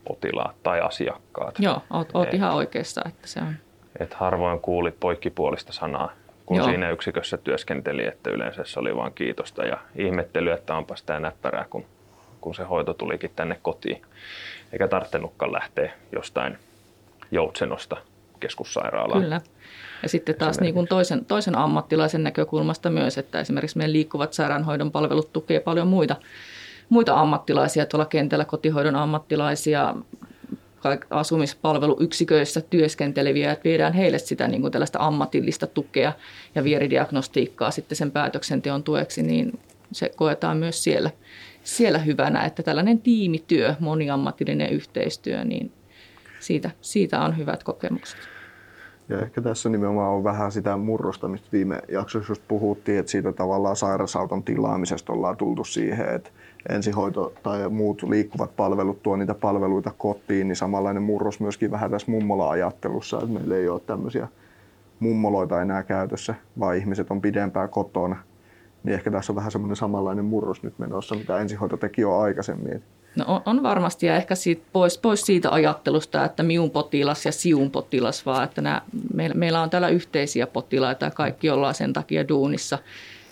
potilaat tai asiakkaat. Joo, oot, oot et, ihan oikeassa, että se on. Et harvoin kuulit poikkipuolista sanaa, kun Joo. siinä yksikössä työskenteli, että yleensä se oli vain kiitosta ja ihmettely, että onpa sitä näppärää, kun, kun se hoito tulikin tänne kotiin. Eikä tarttenutkaan lähteä jostain joutsenosta keskussairaalaan. Kyllä. Ja sitten taas niin kuin toisen, toisen ammattilaisen näkökulmasta myös, että esimerkiksi meidän liikkuvat sairaanhoidon palvelut tukee paljon muita muita ammattilaisia tuolla kentällä, kotihoidon ammattilaisia, asumispalveluyksiköissä työskenteleviä, että viedään heille sitä niin kuin tällaista ammatillista tukea ja vieridiagnostiikkaa sitten sen päätöksenteon tueksi, niin se koetaan myös siellä, siellä hyvänä, että tällainen tiimityö, moniammatillinen yhteistyö, niin siitä, siitä on hyvät kokemukset. Ja ehkä tässä nimenomaan on vähän sitä murrosta, mistä viime jaksossa just puhuttiin, että siitä tavallaan sairausauton tilaamisesta ollaan tultu siihen, että ensihoito tai muut liikkuvat palvelut tuo niitä palveluita kotiin, niin samanlainen murros myöskin vähän tässä mummola-ajattelussa, että meillä ei ole tämmöisiä mummoloita enää käytössä, vaan ihmiset on pidempään kotona. Niin ehkä tässä on vähän semmoinen samanlainen murros nyt menossa, mitä ensihoito teki jo aikaisemmin. No on, on varmasti ja ehkä siitä, pois, pois siitä ajattelusta, että miun potilas ja siun potilas, vaan että nämä, meillä, meillä on täällä yhteisiä potilaita ja kaikki ollaan sen takia duunissa,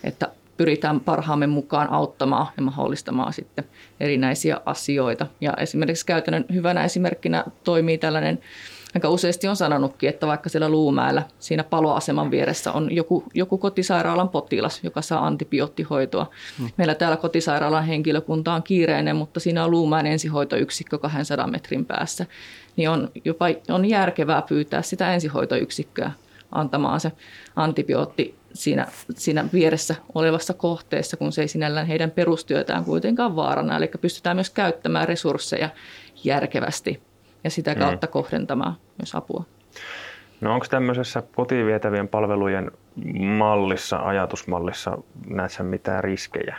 että pyritään parhaamme mukaan auttamaan ja mahdollistamaan sitten erinäisiä asioita. Ja esimerkiksi käytännön hyvänä esimerkkinä toimii tällainen, aika useasti on sanonutkin, että vaikka siellä Luumäellä siinä paloaseman vieressä on joku, joku kotisairaalan potilas, joka saa antibioottihoitoa. Hmm. Meillä täällä kotisairaalan henkilökunta on kiireinen, mutta siinä on Luumäen ensihoitoyksikkö 200 metrin päässä. Niin on jopa on järkevää pyytää sitä ensihoitoyksikköä antamaan se antibiootti siinä, siinä vieressä olevassa kohteessa, kun se ei sinällään heidän perustyötään kuitenkaan vaarana. Eli pystytään myös käyttämään resursseja järkevästi ja sitä mm. kautta mm. kohdentamaan myös apua. No onko tämmöisessä kotiin vietävien palvelujen mallissa, ajatusmallissa näissä mitään riskejä?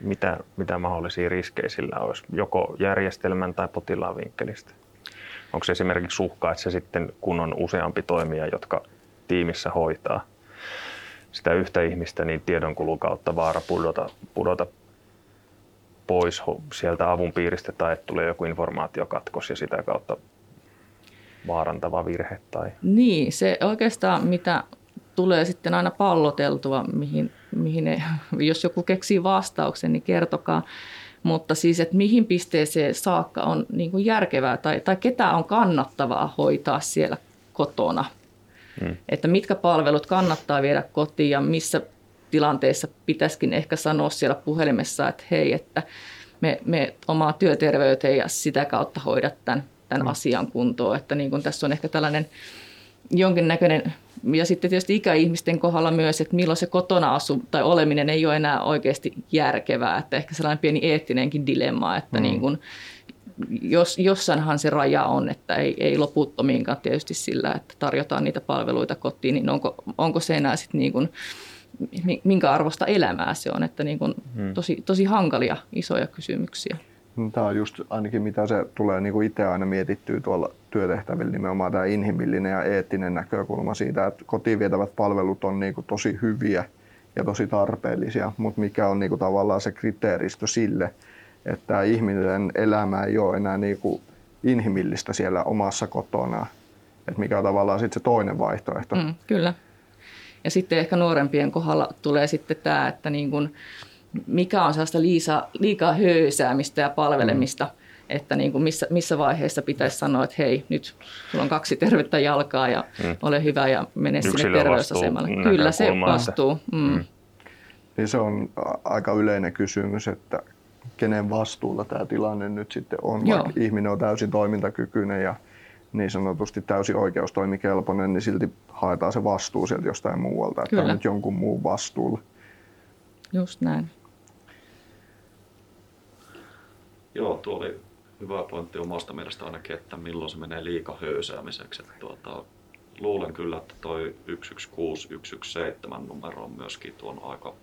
Mitä, mitä mahdollisia riskejä sillä olisi, joko järjestelmän tai potilaan vinkkelistä? Onko se esimerkiksi uhka, että se sitten kun on useampi toimija, jotka tiimissä hoitaa sitä yhtä ihmistä, niin tiedonkulun kautta vaara pudota, pudota pois sieltä avun piiristä tai että tulee joku informaatiokatkos ja sitä kautta vaarantava virhe? Tai... Niin, se oikeastaan mitä tulee sitten aina palloteltua, mihin, mihin ne, *laughs* jos joku keksii vastauksen, niin kertokaa. Mutta siis, että mihin pisteeseen saakka on niin kuin järkevää tai, tai ketä on kannattavaa hoitaa siellä kotona. Hmm. Että mitkä palvelut kannattaa viedä kotiin ja missä tilanteessa pitäisikin ehkä sanoa siellä puhelimessa, että hei, että me, me omaa työterveyteen ja sitä kautta hoidat tämän, tämän hmm. asian kuntoon. Että niin kuin tässä on ehkä tällainen jonkinnäköinen, ja sitten tietysti ikäihmisten kohdalla myös, että milloin se kotona asu tai oleminen ei ole enää oikeasti järkevää, että ehkä sellainen pieni eettinenkin dilemma, että mm. niin kuin, jos, jossainhan se raja on, että ei, ei loputtomiinkaan tietysti sillä, että tarjotaan niitä palveluita kotiin, niin onko, onko se enää sitten niin kuin, minkä arvosta elämää se on, että niin kuin hmm. tosi, tosi hankalia isoja kysymyksiä. No, tämä on just ainakin mitä se tulee niin kuin itse aina mietittyä tuolla työtehtävillä nimenomaan tämä inhimillinen ja eettinen näkökulma siitä, että kotiin vietävät palvelut on niin kuin tosi hyviä ja tosi tarpeellisia, mutta mikä on niin kuin tavallaan se kriteeristö sille, että tämä ihmisen elämä ei ole enää niin kuin inhimillistä siellä omassa kotona, että mikä on tavallaan sitten se toinen vaihtoehto. Mm, kyllä. Ja sitten ehkä nuorempien kohdalla tulee sitten tämä, että niin kuin, mikä on sellaista liisa, liikaa höysäämistä ja palvelemista, mm. että niin kuin missä, missä vaiheessa pitäisi sanoa, että hei, nyt sulla on kaksi tervettä jalkaa ja mm. ole hyvä ja mene Yksilö sinne terveysasemalle. Kyllä se vastuu. Mm. Mm. Niin se on aika yleinen kysymys, että kenen vastuulla tämä tilanne nyt sitten on, Joo. vaikka ihminen on täysin toimintakykyinen ja niin sanotusti täysin oikeustoimikelpoinen, niin silti haetaan se vastuu sieltä jostain muualta, että Kyllä. on nyt jonkun muun vastuulla. Just näin. Joo, tuo oli hyvä pointti omasta mielestä ainakin, että milloin se menee liika höysäämiseksi. Että tuota, luulen kyllä, että toi 116, 117 numero on myöskin tuon aika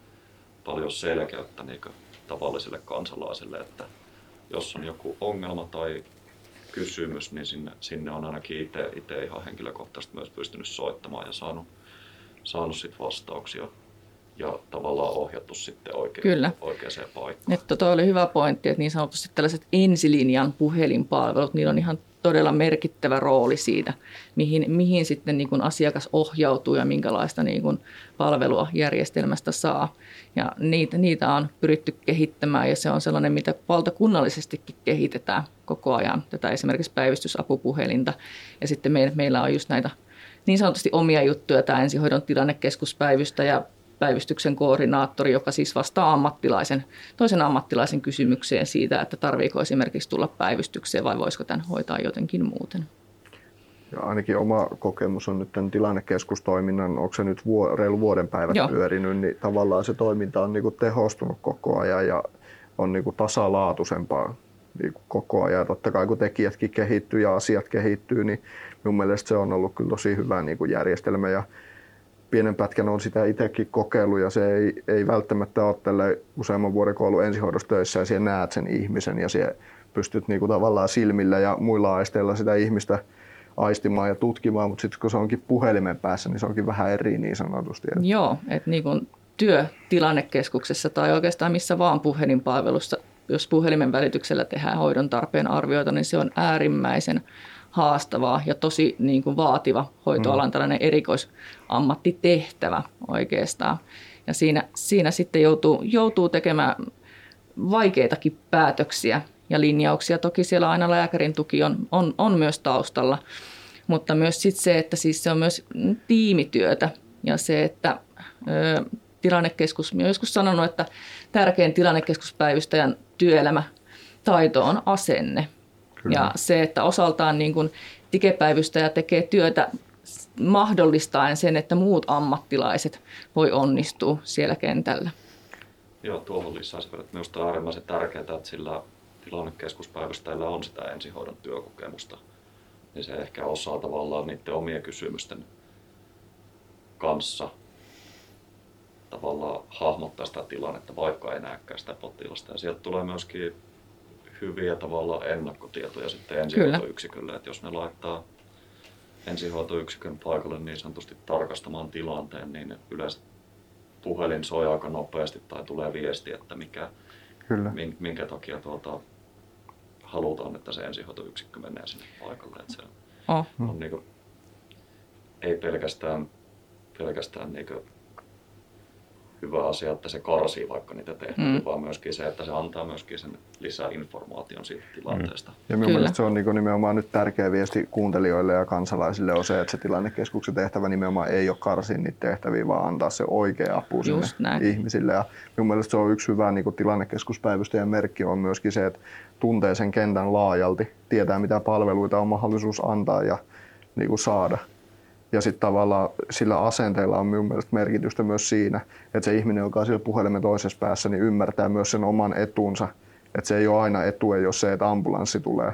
paljon selkeyttä niin tavallisille kansalaisille, että jos on joku ongelma tai kysymys, niin sinne, sinne on ainakin itse ihan henkilökohtaisesti myös pystynyt soittamaan ja saanut, saanut sit vastauksia ja tavallaan ohjattu sitten oikein, Kyllä. oikeaan paikkaan. Että toi oli hyvä pointti, että niin sanotusti tällaiset ensilinjan puhelinpalvelut, niillä on ihan todella merkittävä rooli siitä, mihin, mihin sitten niin kuin asiakas ohjautuu ja minkälaista niin kuin palvelua järjestelmästä saa. Ja niitä, niitä on pyritty kehittämään ja se on sellainen, mitä valtakunnallisestikin kehitetään koko ajan. Tätä esimerkiksi päivystysapupuhelinta ja sitten meillä, meillä on just näitä niin sanotusti omia juttuja, tämä ensihoidon tilannekeskuspäivystä ja päivystyksen koordinaattori, joka siis vastaa ammattilaisen, toisen ammattilaisen kysymykseen siitä, että tarviiko esimerkiksi tulla päivystykseen vai voisiko tämän hoitaa jotenkin muuten. Ja ainakin oma kokemus on nyt tämän tilannekeskustoiminnan, onko se nyt vuo, reilu vuoden päivät Joo. pyörinyt, niin tavallaan se toiminta on niin kuin tehostunut koko ajan ja on niin kuin tasalaatuisempaa niin kuin koko ajan. Totta kai kun tekijätkin kehittyy ja asiat kehittyy, niin minun mielestä se on ollut kyllä tosi hyvä niin kuin järjestelmä. Ja pienen pätkän on sitä itsekin kokeillut ja se ei, ei välttämättä ole tälle useamman vuoden kun ollut ensihoidossa töissä ja siellä näet sen ihmisen ja siellä pystyt niinku tavallaan silmillä ja muilla aisteilla sitä ihmistä aistimaan ja tutkimaan, mutta sitten kun se onkin puhelimen päässä, niin se onkin vähän eri niin sanotusti. Joo, että niin kuin työtilannekeskuksessa tai oikeastaan missä vaan puhelinpalvelussa, jos puhelimen välityksellä tehdään hoidon tarpeen arvioita, niin se on äärimmäisen haastavaa ja tosi niin kuin vaativa hoitoalan mm. tällainen erikoisammattitehtävä oikeastaan. Ja siinä, siinä sitten joutuu, joutuu tekemään vaikeitakin päätöksiä ja linjauksia. Toki siellä aina lääkärin tuki on, on, on myös taustalla, mutta myös sit se, että siis se on myös tiimityötä ja se, että ö, tilannekeskus, minä olen joskus sanonut, että tärkein tilannekeskuspäivystäjän työelämä taito on asenne. Kyllä. Ja se, että osaltaan niin kuin ja tekee työtä mahdollistaen sen, että muut ammattilaiset voi onnistua siellä kentällä. Joo, tuohon lisäisi, että minusta on äärimmäisen tärkeää, että sillä tilannekeskuspäivystäjällä on sitä ensihoidon työkokemusta. Niin se ehkä osaa tavallaan niiden omien kysymysten kanssa tavallaan hahmottaa sitä tilannetta, vaikka ei näekään sitä potilasta. Ja sieltä tulee myöskin hyviä tavalla ennakkotietoja sitten ensihoitoyksikölle, että jos ne laittaa ensihoitoyksikön paikalle niin sanotusti tarkastamaan tilanteen, niin yleensä puhelin soi aika nopeasti tai tulee viesti, että mikä, Kyllä. minkä takia tuota, halutaan, että se ensihoitoyksikkö menee sinne paikalle. Että se, Oh. on niin kuin, ei pelkästään, pelkästään niin kuin hyvä asia, että se karsii vaikka niitä tehtäviä, Mm. vaan myöskin se, että se antaa myöskin sen lisää informaation siitä tilanteesta. Ja minun Kyllä. mielestä se on niin nimenomaan nyt tärkeä viesti kuuntelijoille ja kansalaisille on se, että se tilannekeskuksen tehtävä nimenomaan ei ole karsia niitä tehtäviä, vaan antaa se oikea apu sinne Just näin. ihmisille. Ja minun mielestä se on yksi hyvä niin tilannekeskuspäivystäjän merkki on myöskin se, että tuntee sen kentän laajalti, tietää mitä palveluita on mahdollisuus antaa ja niin kuin saada. Ja sitten tavallaan sillä asenteella on minun mielestä merkitystä myös siinä, että se ihminen, joka on siellä puhelimen toisessa päässä, niin ymmärtää myös sen oman etunsa. Että se ei ole aina etu, ei ole se, että ambulanssi tulee,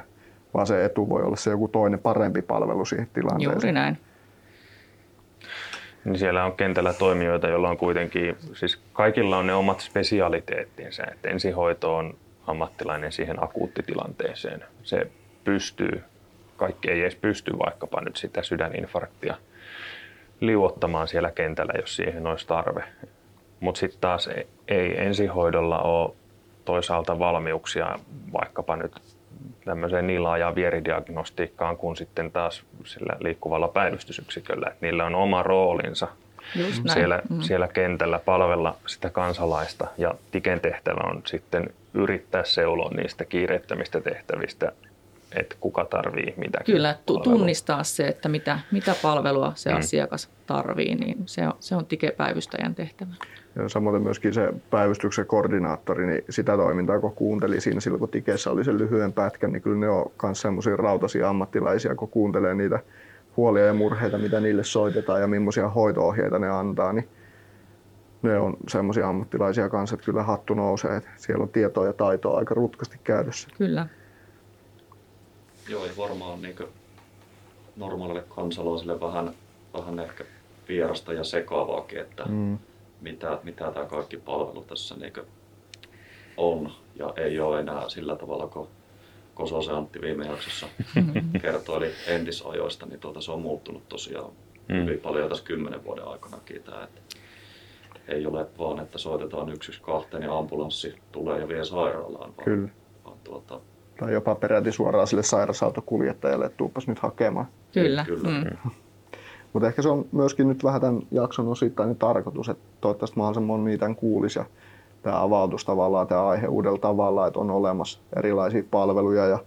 vaan se etu voi olla se joku toinen parempi palvelu siihen tilanteeseen. Juuri näin. Niin siellä on kentällä toimijoita, joilla on kuitenkin, siis kaikilla on ne omat spesialiteettinsa. Että ensihoito on ammattilainen siihen akuuttitilanteeseen. Se pystyy, kaikki ei edes pysty vaikkapa nyt sitä sydäninfarktia liuottamaan siellä kentällä, jos siihen olisi tarve. Mutta sitten taas ei, ei ensihoidolla ole toisaalta valmiuksia vaikkapa nyt tämmöiseen niin laajaan vieridiagnostiikkaan kuin sitten taas sillä liikkuvalla päivystysyksiköllä. Et niillä on oma roolinsa Just näin. siellä, Mm. siellä kentällä palvella sitä kansalaista ja Tiken tehtävä on sitten yrittää seuloa niistä kiireettömistä tehtävistä, että kuka tarvii mitäkin. Kyllä, tu- palvelua. tunnistaa se, että mitä, mitä palvelua se Mm. asiakas tarvii, niin se on, se on tikepäivystäjän tehtävä. Ja samoin myöskin se päivystyksen koordinaattori, niin sitä toimintaa kun kuunteli siinä silloin, kun Tikessä oli sen lyhyen pätkän, niin kyllä ne on myös semmoisia rautaisia ammattilaisia, kun kuuntelee niitä huolia ja murheita, mitä niille soitetaan ja millaisia hoito-ohjeita ne antaa, niin ne on semmoisia ammattilaisia kanssa, että kyllä hattu nousee, että siellä on tietoa ja taitoa aika rutkasti käytössä. Kyllä, Joo, ja varmaan niin normaalille kansalaisille vähän, vähän ehkä vierasta ja sekaavaakin, että Mm. mitä, mitä tämä kaikki palvelu tässä niin on ja ei ole enää sillä tavalla kuin Kososen Antti viime jaksossa *laughs* kertoi entisajoista, niin tuota, se on muuttunut tosiaan Mm. hyvin paljon tässä kymmenen vuoden aikanakin. Tämä, että ei ole vaan, että soitetaan 112 ja ambulanssi tulee ja vie sairaalaan, vaan, Kyllä. vaan tuota, Tai jopa peräti suoraan sille sairausautokuljettajalle, että tuupas nyt hakemaan. kyllä. Kyllä. Mm. Mutta ehkä se on myöskin nyt vähän tämän jakson osittainen tarkoitus, että toivottavasti mahdollisimman moni tämän kuulisi ja tämä avautus tavallaan, tämä aihe uudella tavalla, että on olemassa erilaisia palveluja ja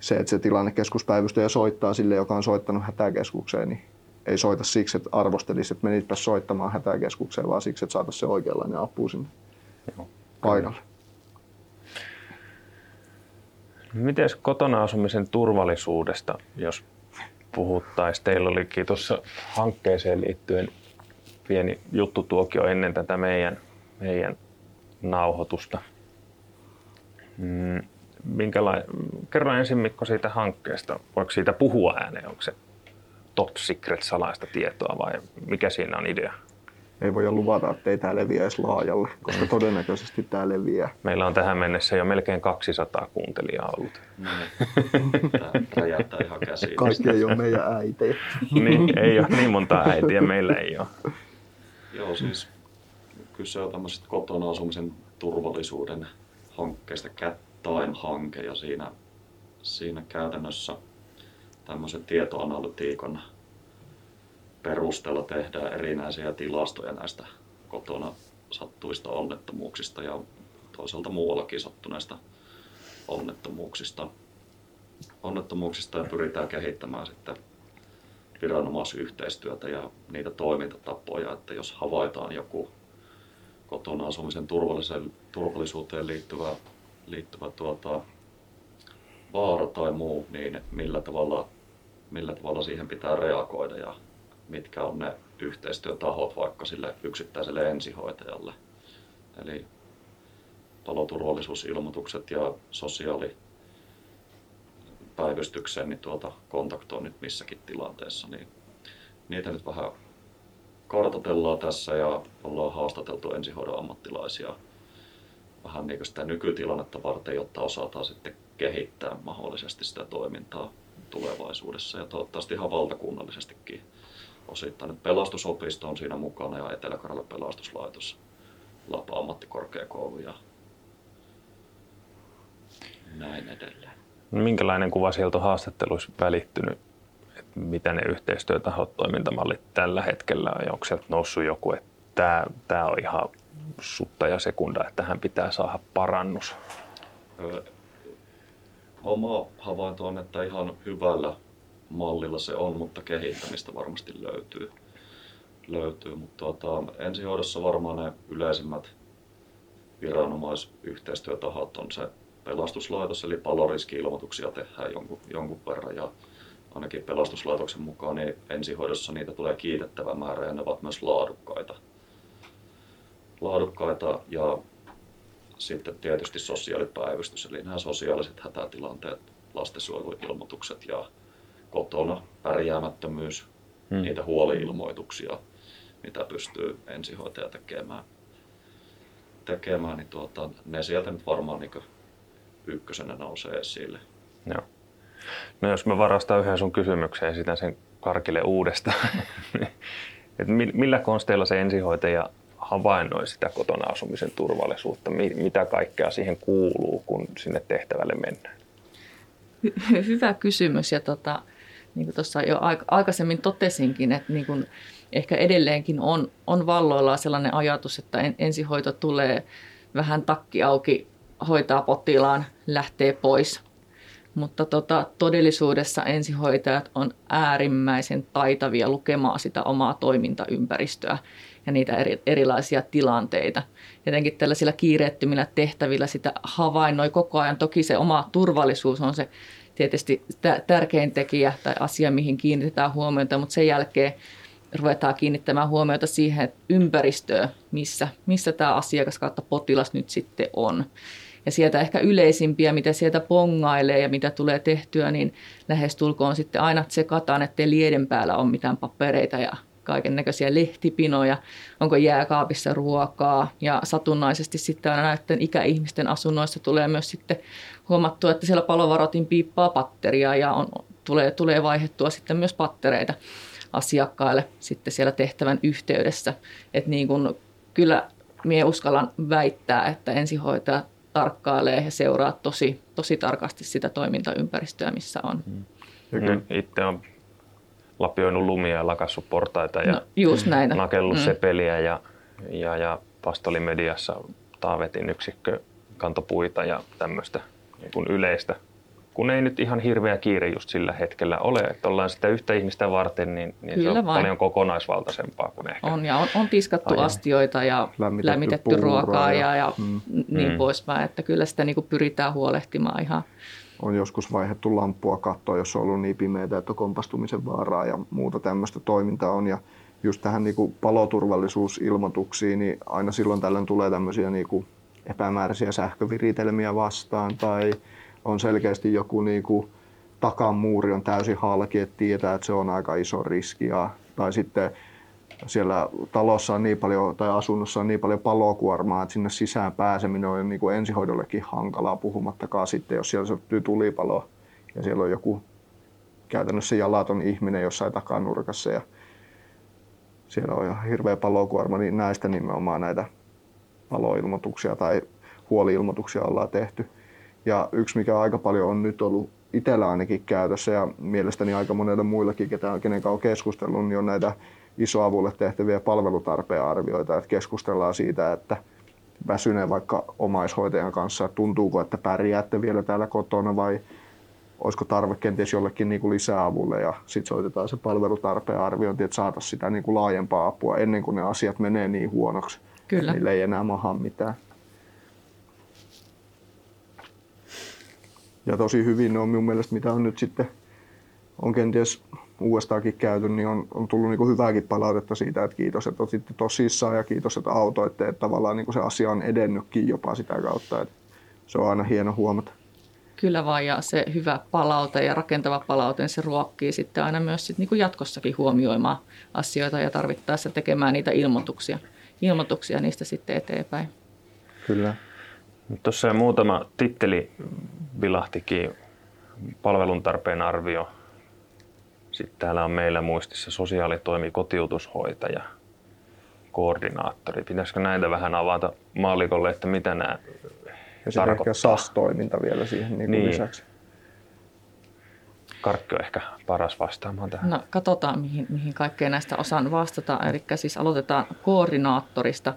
se, että se tilannekeskuspäivystäjä soittaa sille, joka on soittanut hätäkeskukseen, niin ei soita siksi, että arvostelisi, että menitpä soittamaan hätäkeskukseen, vaan siksi, että saataisiin se oikeanlainen apu sinne Joo. paikalle. Miten kotona asumisen turvallisuudesta, jos puhuttaisiin? Teillä olikin tuossa hankkeeseen liittyen pieni juttutuokio ennen tätä meidän, meidän nauhoitusta. Mm. Kerro ensin Mikko siitä hankkeesta. Voiko siitä puhua ääneen? Onko se top secret salaista tietoa vai mikä siinä on idea? Ei voi luvata, että ei tämä leviä edes laajalle, koska todennäköisesti tämä leviää. Meillä on tähän mennessä jo melkein 200 kuuntelijaa ollut. tämä räjähtää ihan käsiin. Kaikki ei ole meidän äitejä. niin, ei ole niin monta äitiä, meillä ei ole. Joo, siis kyse on tämmöisestä kotona asumisen turvallisuuden hankkeesta Cat Time-hanke ja siinä, siinä käytännössä tämmöisen tietoanalytiikan perusteella tehdään erinäisiä tilastoja näistä kotona sattuista onnettomuuksista ja toisaalta muuallakin sattuneista onnettomuuksista. onnettomuuksista ja pyritään kehittämään sitten viranomaisyhteistyötä ja niitä toimintatapoja, että jos havaitaan joku kotona asumisen turvallisuuteen liittyvä, liittyvä tuota, vaara tai muu, niin millä tavalla, millä tavalla siihen pitää reagoida ja mitkä on ne yhteistyötahot vaikka sille yksittäiselle ensihoitajalle. Eli paloturvallisuusilmoitukset ja sosiaali päivystykseen, niin tuota kontaktoin nyt missäkin tilanteessa, niin niitä nyt vähän kartoitellaan tässä ja ollaan haastateltu ensihoidon ammattilaisia vähän niin sitä nykytilannetta varten, jotta osataan sitten kehittää mahdollisesti sitä toimintaa tulevaisuudessa ja toivottavasti ihan valtakunnallisestikin osittain. Nyt pelastusopisto on siinä mukana ja etelä pelastuslaitos, Lapa ammattikorkeakoulu ja näin edelleen. No, minkälainen kuva sieltä on haastatteluissa välittynyt mitä ne yhteistyötahot, toimintamallit tällä hetkellä on, onko sieltä noussut joku, että tämä, tämä on ihan sutta ja sekunda, että tähän pitää saada parannus? Ö, Oma havainto on, että ihan hyvällä mallilla se on, mutta kehittämistä varmasti löytyy. löytyy. Mutta tuota, ensihoidossa varmaan ne yleisimmät viranomaisyhteistyötahot on se pelastuslaitos, eli paloriski-ilmoituksia tehdään jonkun, jonkun verran ja ainakin pelastuslaitoksen mukaan niin ensihoidossa niitä tulee kiitettävä määrä ja ne ovat myös laadukkaita. Laadukkaita ja sitten tietysti sosiaalipäivystys, eli nämä sosiaaliset hätätilanteet, lastensuojeluilmoitukset ja kotona pärjäämättömyys, hmm. niitä huoliilmoituksia, mitä pystyy ensihoitaja tekemään. tekemään niin tuota, ne sieltä nyt varmaan niin ykkösenä nousee esille. Joo. No jos mä varastan yhden sun kysymyksen ja esitän sen Karkille uudestaan. *laughs* Et millä konsteilla se ensihoitaja havainnoi sitä kotona asumisen turvallisuutta? Mitä kaikkea siihen kuuluu, kun sinne tehtävälle mennään? Hy- hyvä kysymys. Ja tota, niin kuin tuossa jo aikaisemmin totesinkin, että niin kuin ehkä edelleenkin on, on valloillaan sellainen ajatus, että ensihoito tulee vähän takki auki, hoitaa potilaan, lähtee pois. Mutta tota, todellisuudessa ensihoitajat on äärimmäisen taitavia lukemaan sitä omaa toimintaympäristöä ja niitä eri, erilaisia tilanteita. Jotenkin tällaisilla kiireettömillä tehtävillä sitä havainnoi koko ajan. Toki se oma turvallisuus on se tietysti tärkein tekijä tai asia, mihin kiinnitetään huomiota, mutta sen jälkeen ruvetaan kiinnittämään huomiota siihen ympäristöön, missä, missä tämä asiakas kautta potilas nyt sitten on. Ja sieltä ehkä yleisimpiä, mitä sieltä pongailee ja mitä tulee tehtyä, niin lähestulkoon sitten aina tsekataan, ettei lieden päällä ole mitään papereita ja kaiken näköisiä lehtipinoja, onko jääkaapissa ruokaa ja satunnaisesti sitten aina näiden ikäihmisten asunnoissa tulee myös sitten huomattua, että siellä palovarotin piippaa patteria ja on, tulee, tulee vaihettua sitten myös pattereita asiakkaille sitten siellä tehtävän yhteydessä. Että niin kun, kyllä minä uskallan väittää, että ensihoitaja tarkkailee ja seuraa tosi, tosi tarkasti sitä toimintaympäristöä, missä on. Mm. Mm. Itse on lapioinut lumia ja lakassut portaita ja no, just näin. nakellut mm. sepeliä ja, ja, ja pastolimediassa taavetin yksikkö kantopuita ja tämmöistä niin yleistä. Kun ei nyt ihan hirveä kiire just sillä hetkellä ole, että ollaan sitä yhtä ihmistä varten, niin, niin se on vain. paljon kokonaisvaltaisempaa kuin ehkä. On ja on, on tiskattu aiemmin. astioita ja lämmitetty, lämmitetty ruokaa ja, ja, mm. niin mm. poispäin, että kyllä sitä niin kuin pyritään huolehtimaan ihan on joskus vaihdettu lamppua kattoa, jos on ollut niin pimeää, että on kompastumisen vaaraa ja muuta tämmöistä toimintaa on. Ja just tähän niin kuin paloturvallisuusilmoituksiin, niin aina silloin tällöin tulee tämmöisiä niin kuin epämääräisiä sähköviritelmiä vastaan tai on selkeästi joku niin kuin takamuuri on täysin halki, että tietää, että se on aika iso riski. Ja, tai sitten siellä talossa on niin paljon, tai asunnossa on niin paljon palokuormaa, että sinne sisään pääseminen on niin kuin ensihoidollekin hankalaa, puhumattakaan sitten, jos siellä syttyy tulipalo ja siellä on joku käytännössä jalaton ihminen jossain takanurkassa ja siellä on ihan hirveä palokuorma, niin näistä nimenomaan näitä paloilmoituksia tai huoliilmoituksia ollaan tehty. Ja yksi, mikä aika paljon on nyt ollut itsellä ainakin käytössä ja mielestäni aika monella muillakin, ketä, kenen kanssa on keskustellut, niin on näitä isoavulle tehtäviä palvelutarpeen arvioita, että keskustellaan siitä, että väsyneen vaikka omaishoitajan kanssa, että tuntuuko, että pärjäätte vielä täällä kotona vai olisiko tarve kenties jollekin niin kuin lisäavulle ja sitten soitetaan se palvelutarpeen arviointi, että saataisiin sitä niin kuin laajempaa apua ennen kuin ne asiat menee niin huonoksi. Kyllä. Niille ei enää maha mitään. Ja tosi hyvin ne on minun mielestä, mitä on nyt sitten, on kenties uudestaankin käyty, niin on, on tullut niin kuin hyvääkin palautetta siitä, että kiitos, että otitte tosissaan ja kiitos, että autoitte, että tavallaan niin kuin se asia on edennytkin jopa sitä kautta. Että se on aina hieno huomata. Kyllä vaan, ja se hyvä palaute ja rakentava palaute, niin se ruokkii sitten aina myös sit niin kuin jatkossakin huomioimaan asioita ja tarvittaessa tekemään niitä ilmoituksia, ilmoituksia niistä sitten eteenpäin. Kyllä. Tuossa muutama titteli vilahtikin, palveluntarpeen arvio, sitten täällä on meillä muistissa sosiaalitoimi, kotiutushoitaja, koordinaattori. Pitäisikö näitä vähän avata maalikolle, että mitä nämä ja tarkoittaa? Ja SAS-toiminta vielä siihen niin niin. lisäksi. Karkki on ehkä paras vastaamaan tähän. No katsotaan, mihin, mihin kaikkeen näistä osaan vastata. Eli siis aloitetaan koordinaattorista.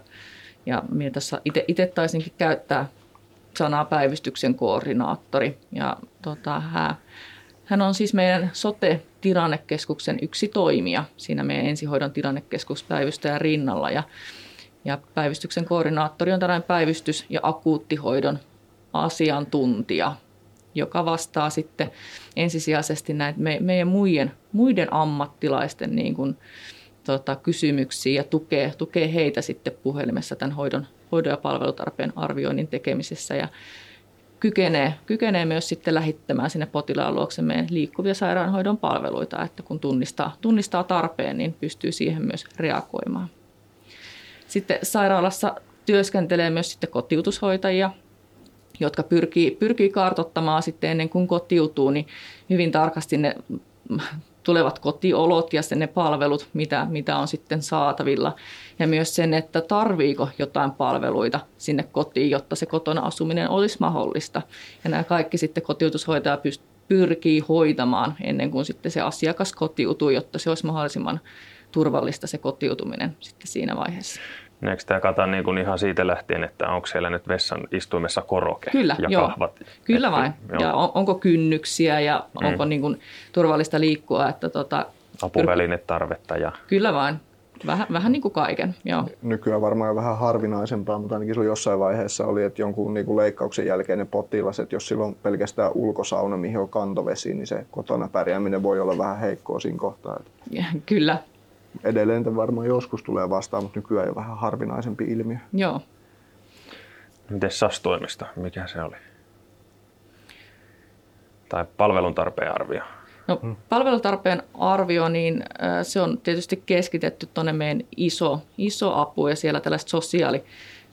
Ja minä tässä itse taisinkin käyttää sanaa päivystyksen koordinaattori. Ja tota, hän, hän on siis meidän sote-tilannekeskuksen yksi toimija siinä meidän ensihoidon tilannekeskuspäivystäjän rinnalla. Ja, ja päivystyksen koordinaattori on tällainen päivystys- ja akuuttihoidon asiantuntija, joka vastaa sitten ensisijaisesti näitä me, meidän muiden, muiden ammattilaisten niin kuin, tota, kysymyksiä ja tukee, tukee heitä sitten puhelimessa tämän hoidon, hoidon ja palvelutarpeen arvioinnin tekemisessä ja kykenee, kykenee myös sitten lähittämään sinne potilaan luokse meidän liikkuvia sairaanhoidon palveluita, että kun tunnistaa, tunnistaa tarpeen, niin pystyy siihen myös reagoimaan. Sitten sairaalassa työskentelee myös sitten kotiutushoitajia, jotka pyrkii, pyrkii kartottamaan sitten ennen kuin kotiutuu, niin hyvin tarkasti ne tulevat kotiolot ja ne palvelut, mitä, mitä on sitten saatavilla. Ja myös sen, että tarviiko jotain palveluita sinne kotiin, jotta se kotona asuminen olisi mahdollista. Ja nämä kaikki sitten kotiutushoitaja pyrkii hoitamaan ennen kuin sitten se asiakas kotiutuu, jotta se olisi mahdollisimman turvallista se kotiutuminen sitten siinä vaiheessa. Eikö tämä kata niin kuin ihan siitä lähtien, että onko siellä nyt vessan istuimessa koroke Kyllä, ja joo. kahvat? Kyllä että, vain. Joo. Ja on, onko kynnyksiä ja mm. onko niin kuin turvallista liikkua. Että tota, Apuvälinetarvetta. Ja... Kyllä vain. Vähän, vähän niin kuin kaiken, joo. Nykyään varmaan jo vähän harvinaisempaa, mutta ainakin silloin jossain vaiheessa oli, että jonkun niin kuin leikkauksen jälkeinen potilas, että jos silloin pelkästään ulkosauna, mihin on kantovesi, niin se kotona pärjääminen voi olla vähän heikkoa siinä kohtaa. Ja, *laughs* kyllä, Edelleen tämä varmaan joskus tulee vastaan, mutta nykyään jo vähän harvinaisempi ilmiö. joo. Miten SAS-toimisto, mikä se oli? Tai palvelun tarpeen arvio. No, palvelutarpeen arvio, niin se on tietysti keskitetty tuonne meidän iso, iso apu ja siellä tällaiset sosiaali,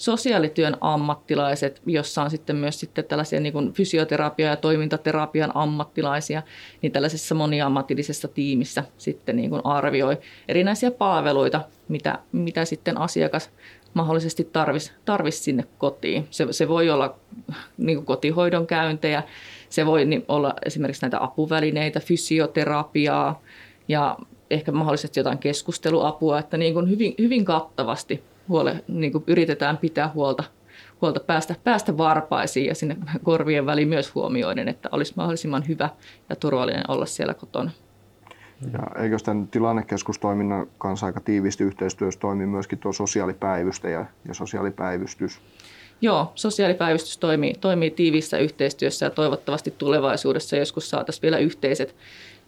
sosiaalityön ammattilaiset, jossa on sitten myös sitten tällaisia niin kuin fysioterapia- ja toimintaterapian ammattilaisia, niin tällaisessa moniammatillisessa tiimissä sitten niin kuin arvioi erinäisiä palveluita, mitä, mitä sitten asiakas mahdollisesti tarvisi tarvis sinne kotiin. Se, se voi olla niin kuin kotihoidon käyntejä, se voi olla esimerkiksi näitä apuvälineitä, fysioterapiaa ja ehkä mahdollisesti jotain keskusteluapua, että niin kuin hyvin, hyvin kattavasti huole, niin kuin yritetään pitää huolta, huolta päästä, päästä varpaisiin ja sinne korvien väliin myös huomioiden, että olisi mahdollisimman hyvä ja turvallinen olla siellä kotona. Ja eikö tämän tilannekeskustoiminnan kanssa aika tiiviisti yhteistyössä toimii myöskin tuo sosiaalipäivystäjä ja sosiaalipäivystys? Joo, sosiaalipäivystys toimii, toimii tiiviissä yhteistyössä ja toivottavasti tulevaisuudessa joskus saataisiin vielä yhteiset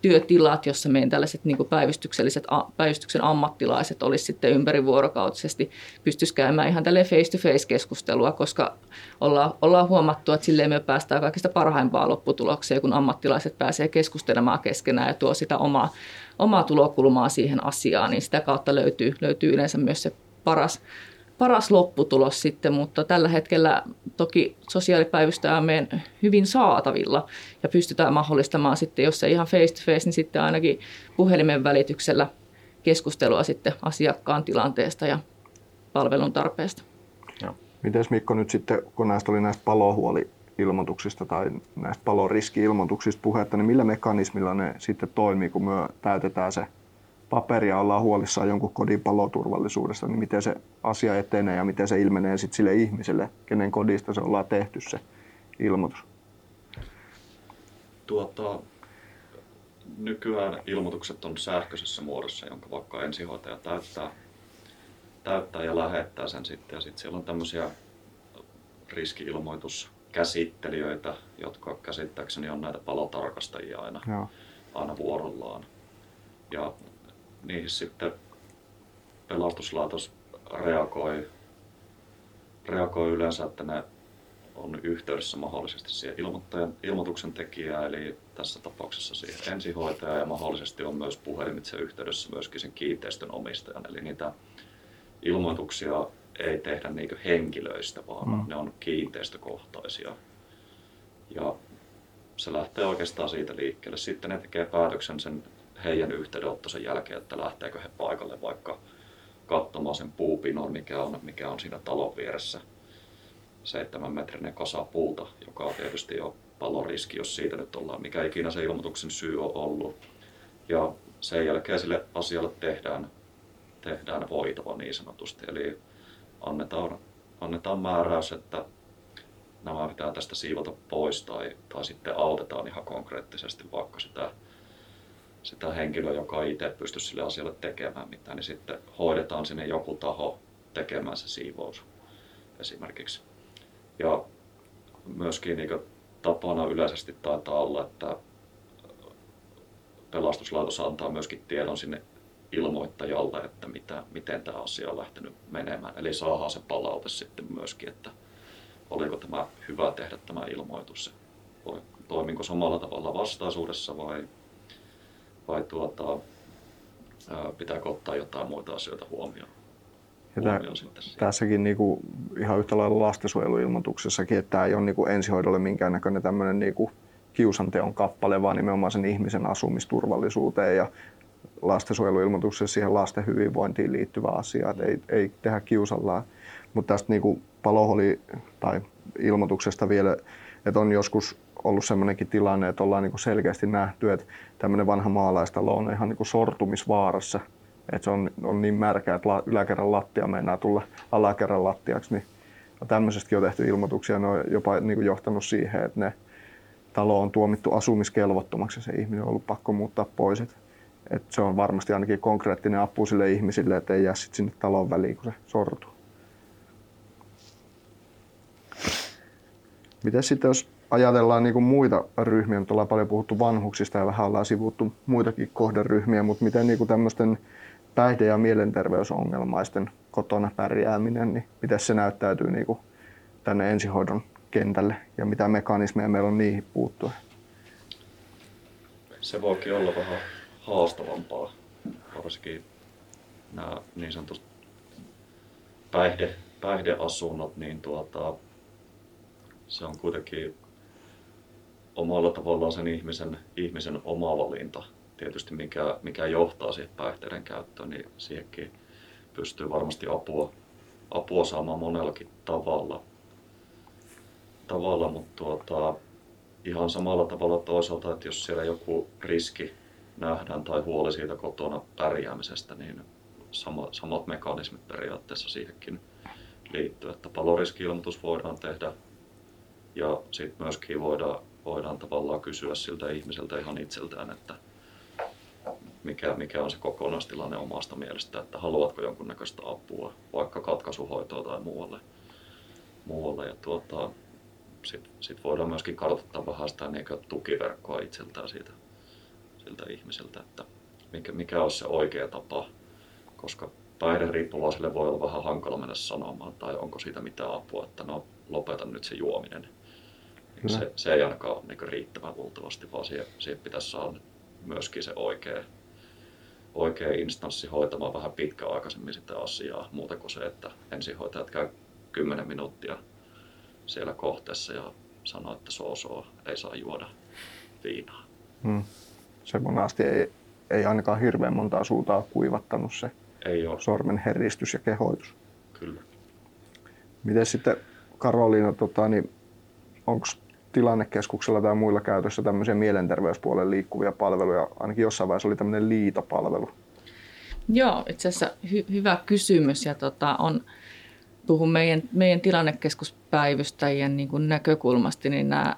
työtilat, jossa meidän tällaiset niin kuin päivystykselliset, päivystyksen ammattilaiset olisi sitten ympärivuorokautisesti, pystyisi käymään ihan tälle face-to-face keskustelua, koska ollaan, ollaan huomattu, että silleen me päästään kaikista parhaimpaa lopputulokseen, kun ammattilaiset pääsee keskustelemaan keskenään ja tuo sitä omaa, omaa tulokulmaa siihen asiaan, niin sitä kautta löytyy, löytyy yleensä myös se paras, paras lopputulos sitten, mutta tällä hetkellä toki sosiaalipäivystä on meidän hyvin saatavilla ja pystytään mahdollistamaan sitten, jos ei ihan face to face, niin sitten ainakin puhelimen välityksellä keskustelua sitten asiakkaan tilanteesta ja palvelun tarpeesta. Miten Mikko nyt sitten, kun näistä oli näistä palohuoli-ilmoituksista tai näistä paloriski-ilmoituksista puhetta, niin millä mekanismilla ne sitten toimii, kun me täytetään se paperi ja ollaan huolissaan jonkun kodin paloturvallisuudesta, niin miten se asia etenee ja miten se ilmenee sitten sille ihmiselle, kenen kodista se ollaan tehty se ilmoitus? Tuota, nykyään ilmoitukset on sähköisessä muodossa, jonka vaikka ensihoitaja täyttää, täyttää ja lähettää sen sitten. Ja sitten siellä on tämmöisiä riski-ilmoituskäsittelijöitä, jotka käsittääkseni on näitä palotarkastajia aina, Joo. aina vuorollaan. Ja niihin sitten pelastuslaitos reagoi, reagoi yleensä, että ne on yhteydessä mahdollisesti siihen ilmoittajan, ilmoituksen tekijään, eli tässä tapauksessa siihen ensihoitaja ja mahdollisesti on myös puhelimitse yhteydessä myöskin sen kiinteistön omistajan. Eli niitä ilmoituksia ei tehdä niin henkilöistä, vaan mm. ne on kiinteistökohtaisia. Ja se lähtee oikeastaan siitä liikkeelle. Sitten ne tekee päätöksen sen heidän yhteydenotto sen jälkeen, että lähteekö he paikalle vaikka katsomaan sen puupinon, mikä on, mikä on siinä talon vieressä. Seitsemän metrinen kasa puuta, joka on tietysti jo paloriski, jos siitä nyt ollaan, mikä ikinä se ilmoituksen syy on ollut. Ja sen jälkeen sille asialle tehdään, tehdään voitava niin sanotusti. Eli annetaan, annetaan määräys, että nämä pitää tästä siivota pois tai, tai sitten autetaan ihan konkreettisesti vaikka sitä, sitä henkilöä, joka ei itse pysty sille asialle tekemään mitään, niin sitten hoidetaan sinne joku taho tekemään se siivous esimerkiksi. Ja myöskin niin tapana yleisesti taitaa olla, että pelastuslaitos antaa myöskin tiedon sinne ilmoittajalle, että mitä, miten tämä asia on lähtenyt menemään. Eli saadaan se palaute sitten myöskin, että oliko tämä hyvä tehdä tämä ilmoitus. Toiminko samalla tavalla vastaisuudessa vai, vai tuota, pitääkö ottaa jotain muita asioita huomioon? Ja tämä, tässäkin niinku, ihan yhtä lailla lastensuojeluilmoituksessakin, että tämä ei ole niinku ensihoidolle minkäännäköinen tämmöinen niinku kiusanteon kappale, vaan nimenomaan sen ihmisen asumisturvallisuuteen ja lastensuojeluilmoituksessa siihen lasten hyvinvointiin liittyvä asia, että ei, ei tehdä kiusallaan. Mutta tästä niinku paloholi tai ilmoituksesta vielä, että on joskus ollut sellainenkin tilanne, että ollaan niinku selkeästi nähty, että tämmöinen vanha maalaistalo on ihan niinku sortumisvaarassa. Että se on, on niin märkä, että yläkerran lattia meinaa tulla alakerran lattiaksi. Niin tämmöisestäkin on tehty ilmoituksia, ne on jopa niinku johtanut siihen, että ne talo on tuomittu asumiskelvottomaksi ja se ihminen on ollut pakko muuttaa pois. Et, et se on varmasti ainakin konkreettinen apu sille ihmisille, että ei jää sit sinne talon väliin, kun se sortuu. Miten sitten jos ajatellaan niin kuin muita ryhmiä, nyt ollaan paljon puhuttu vanhuksista ja vähän ollaan sivuttu muitakin kohderyhmiä, mutta miten niin kuin tämmöisten päihde- ja mielenterveysongelmaisten kotona pärjääminen, niin miten se näyttäytyy niin kuin tänne ensihoidon kentälle ja mitä mekanismeja meillä on niihin puuttua? Se voikin olla vähän haastavampaa, varsinkin nämä niin sanotut päihde, päihdeasunnot, niin tuota, se on kuitenkin omalla tavallaan sen ihmisen, ihmisen oma valinta. Tietysti mikä, mikä johtaa siihen päihteiden käyttöön, niin siihenkin pystyy varmasti apua, apua saamaan monellakin tavalla. tavalla mutta tuota, ihan samalla tavalla toisaalta, että jos siellä joku riski nähdään tai huoli siitä kotona pärjäämisestä, niin sama, samat mekanismit periaatteessa siihenkin liittyy. Että paloriski-ilmoitus voidaan tehdä ja sitten myöskin voidaan, voidaan tavallaan kysyä siltä ihmiseltä ihan itseltään, että mikä, mikä on se kokonaistilanne omasta mielestä, että haluatko jonkunnäköistä apua, vaikka katkaisuhoitoa tai muualle. muualle. Ja tuota, sitten sit voidaan myöskin kartoittaa vähän sitä niin tukiverkkoa itseltään siitä, siltä ihmiseltä, että mikä, mikä olisi se oikea tapa, koska päihderiippuvaisille voi olla vähän hankala mennä sanomaan, tai onko siitä mitään apua, että no lopeta nyt se juominen se, se ei ainakaan ole niin riittävän luultavasti, vaan siihen, siihen pitäisi saada myöskin se oikea, oikea instanssi hoitamaan vähän pitkäaikaisemmin sitä asiaa, muuta kuin se, että ensihoitajat käy 10 minuuttia siellä kohteessa ja sanoo, että soosoo ei saa juoda viinaa. Hmm. Se monasti ei, ei ainakaan hirveän montaa suutaa kuivattanut se ei ole. sormen heristys ja kehoitus. Kyllä. Miten sitten Karoliina, tota, niin onko tilannekeskuksella tai muilla käytössä tämmöisiä mielenterveyspuolen liikkuvia palveluja. Ainakin jossain vaiheessa oli tämmöinen liitopalvelu. Joo, itse asiassa hy- hyvä kysymys ja tota, on, puhun meidän, meidän tilannekeskuspäivystäjien niin kuin näkökulmasta, niin nämä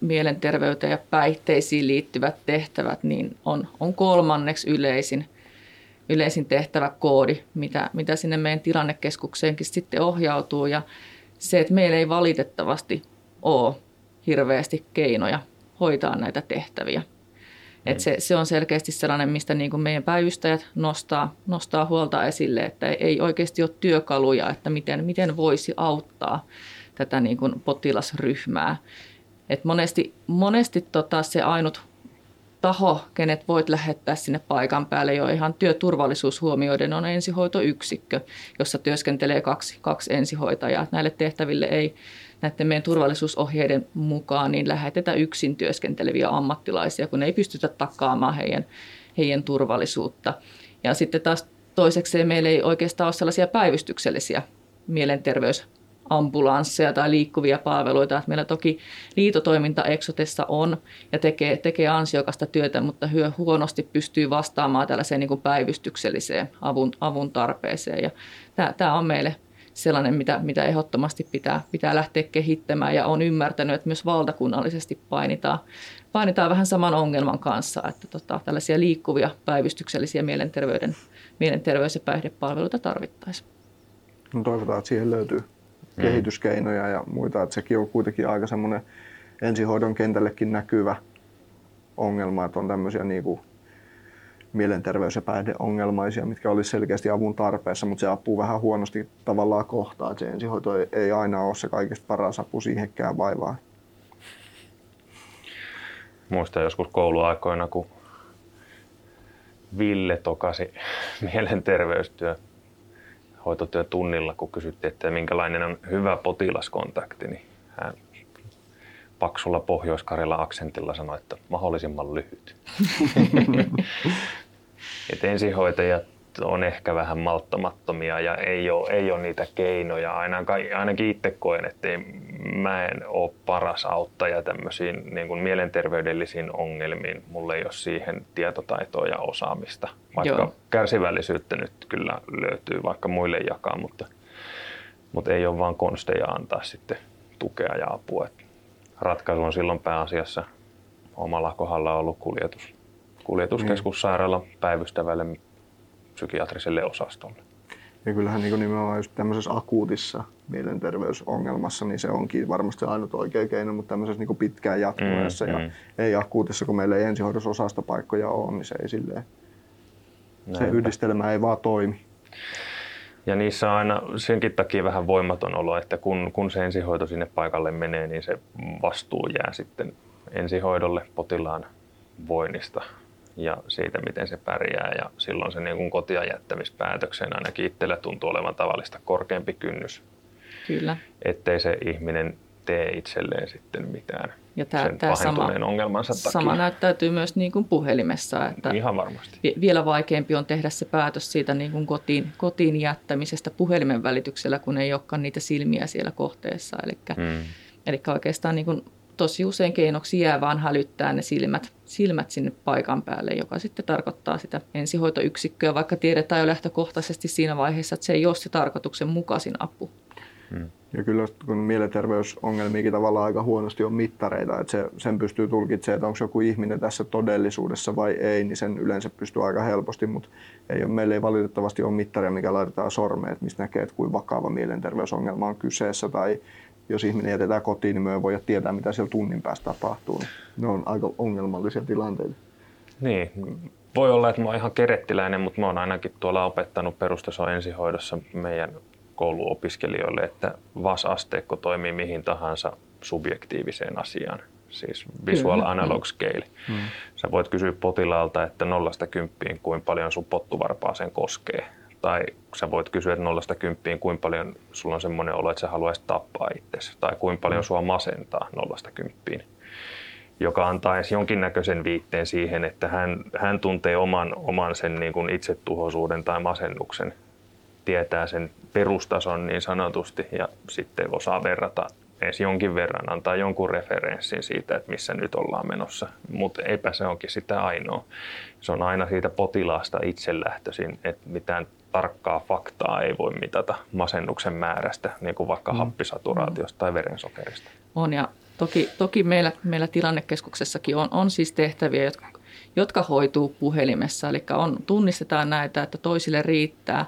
mielenterveyteen ja päihteisiin liittyvät tehtävät niin on, on kolmanneksi yleisin, yleisin tehtäväkoodi, mitä, mitä sinne meidän tilannekeskukseenkin sitten ohjautuu. Ja se, että meillä ei valitettavasti ole hirveästi keinoja hoitaa näitä tehtäviä. Et mm. se, se on selkeästi sellainen, mistä niin kuin meidän päivystäjät nostaa, nostaa huolta esille, että ei oikeasti ole työkaluja, että miten, miten voisi auttaa tätä niin kuin potilasryhmää. Et monesti monesti tota se ainut taho, kenet voit lähettää sinne paikan päälle jo ihan työturvallisuus huomioiden, on ensihoitoyksikkö, jossa työskentelee kaksi, kaksi ensihoitajaa. Näille tehtäville ei näiden meidän turvallisuusohjeiden mukaan niin lähetetä yksin työskenteleviä ammattilaisia, kun ei pystytä takaamaan heidän, heidän turvallisuutta. Ja sitten taas toisekseen meillä ei oikeastaan ole sellaisia päivystyksellisiä mielenterveys ambulansseja tai liikkuvia palveluita. Että meillä toki liitotoiminta Exotessa on ja tekee, tekee ansiokasta työtä, mutta hyö huonosti pystyy vastaamaan tällaiseen niin kuin päivystykselliseen avun, avun tarpeeseen. Ja tämä, tämä on meille sellainen, mitä, mitä ehdottomasti pitää, pitää lähteä kehittämään ja on ymmärtänyt, että myös valtakunnallisesti painitaan, painitaan vähän saman ongelman kanssa, että tota, tällaisia liikkuvia päivystyksellisiä mielenterveyden, mielenterveys- ja päihdepalveluita tarvittaisiin. No toivotaan, että siihen löytyy mm. kehityskeinoja ja muita, että sekin on kuitenkin aika semmoinen ensihoidon kentällekin näkyvä ongelma, että on tämmöisiä niin kuin mielenterveys- ja päihdeongelmaisia, mitkä olisi selkeästi avun tarpeessa, mutta se apuu vähän huonosti tavallaan kohtaa. Se ensihoito ei, aina ole se kaikista paras apu siihenkään vaivaan. Muistan joskus kouluaikoina, kun Ville tokasi mielenterveystyö hoitotyön tunnilla, kun kysyttiin, että minkälainen on hyvä potilaskontakti, niin hän paksulla pohjois aksentilla sanoi, että mahdollisimman lyhyt. *laughs* Et ensihoitajat on ehkä vähän malttamattomia ja ei ole, ei ole niitä keinoja. Ainakin, ainakin itse koen, että mä en ole paras auttaja tämmöisiin niin kuin mielenterveydellisiin ongelmiin. Mulla ei ole siihen tietotaitoa ja osaamista. Vaikka Joo. kärsivällisyyttä nyt kyllä löytyy vaikka muille jakaa, mutta, mutta ei ole vaan konsteja antaa sitten tukea ja apua. Ratkaisu on silloin pääasiassa omalla kohdalla ollut kuljetus kuljetuskeskussairaala päivystävälle psykiatriselle osastolle. Ja kyllähän niin nimenomaan just tämmöisessä akuutissa mielenterveysongelmassa, niin se onkin varmasti ainut oikea keino, mutta tämmöisessä niin pitkään jatkuneessa mm, ja mm. ei akuutissa, kun meillä ei ensihoidossa osastopaikkoja ole, niin se ei silleen, se yhdistelmä ei vaan toimi. Ja niissä on aina senkin takia vähän voimaton olo, että kun, kun se ensihoito sinne paikalle menee, niin se vastuu jää sitten ensihoidolle potilaan voinnista ja siitä, miten se pärjää. Ja silloin se niin kuin kotia jättämispäätöksen ainakin itselle tuntuu olevan tavallista korkeampi kynnys. Kyllä. Ettei se ihminen tee itselleen sitten mitään ja tämä, sen tämä sama, ongelmansa takia. Sama näyttäytyy myös niin kuin puhelimessa. Että Ihan varmasti. Vielä vaikeampi on tehdä se päätös siitä niin kuin kotiin, kotiin jättämisestä puhelimen välityksellä, kun ei olekaan niitä silmiä siellä kohteessa. Eli, hmm. eli oikeastaan niin kuin tosi usein keinoksi jää vaan hälyttää ne silmät, silmät sinne paikan päälle, joka sitten tarkoittaa sitä ensihoitoyksikköä, vaikka tiedetään jo lähtökohtaisesti siinä vaiheessa, että se ei ole se tarkoituksen mukaisin apu. Hmm. Ja kyllä kun mielenterveysongelmiakin tavallaan aika huonosti on mittareita, että se, sen pystyy tulkitsemaan, että onko joku ihminen tässä todellisuudessa vai ei, niin sen yleensä pystyy aika helposti, mutta ei ole, meillä ei valitettavasti ole mittaria, mikä laitetaan sormeen, että mistä näkee, että kuinka vakava mielenterveysongelma on kyseessä tai jos ihminen jätetään kotiin, niin me ei voida tietää, mitä siellä tunnin päästä tapahtuu. Ne on aika ongelmallisia tilanteita. Niin, voi olla, että mä oon ihan kerettiläinen, mutta mä oon ainakin tuolla opettanut perustason ensihoidossa meidän kouluopiskelijoille, että VAS-asteikko toimii mihin tahansa subjektiiviseen asiaan, siis visual analog scale. Hmm. Sä voit kysyä potilaalta, että nollasta kymppiin, kuinka paljon sun pottuvarpaaseen koskee. Tai sä voit kysyä, että nollasta kymppiin, kuinka paljon sulla on semmoinen olo, että sä haluaisit tappaa itsesi, tai kuinka paljon sua masentaa nollasta kymppiin, joka antaa edes jonkinnäköisen viitteen siihen, että hän, hän tuntee oman, oman sen niin kuin itsetuhoisuuden tai masennuksen, tietää sen perustason niin sanotusti, ja sitten osaa verrata edes jonkin verran, antaa jonkun referenssin siitä, että missä nyt ollaan menossa. Mutta eipä se onkin sitä ainoa. Se on aina siitä potilaasta itse lähtöisin, että mitään tarkkaa faktaa ei voi mitata masennuksen määrästä, niin kuin vaikka mm. happisaturaatiosta tai verensokerista. On ja toki, toki meillä, meillä tilannekeskuksessakin on, on siis tehtäviä, jotka, jotka hoituu puhelimessa. Eli on, tunnistetaan näitä, että toisille riittää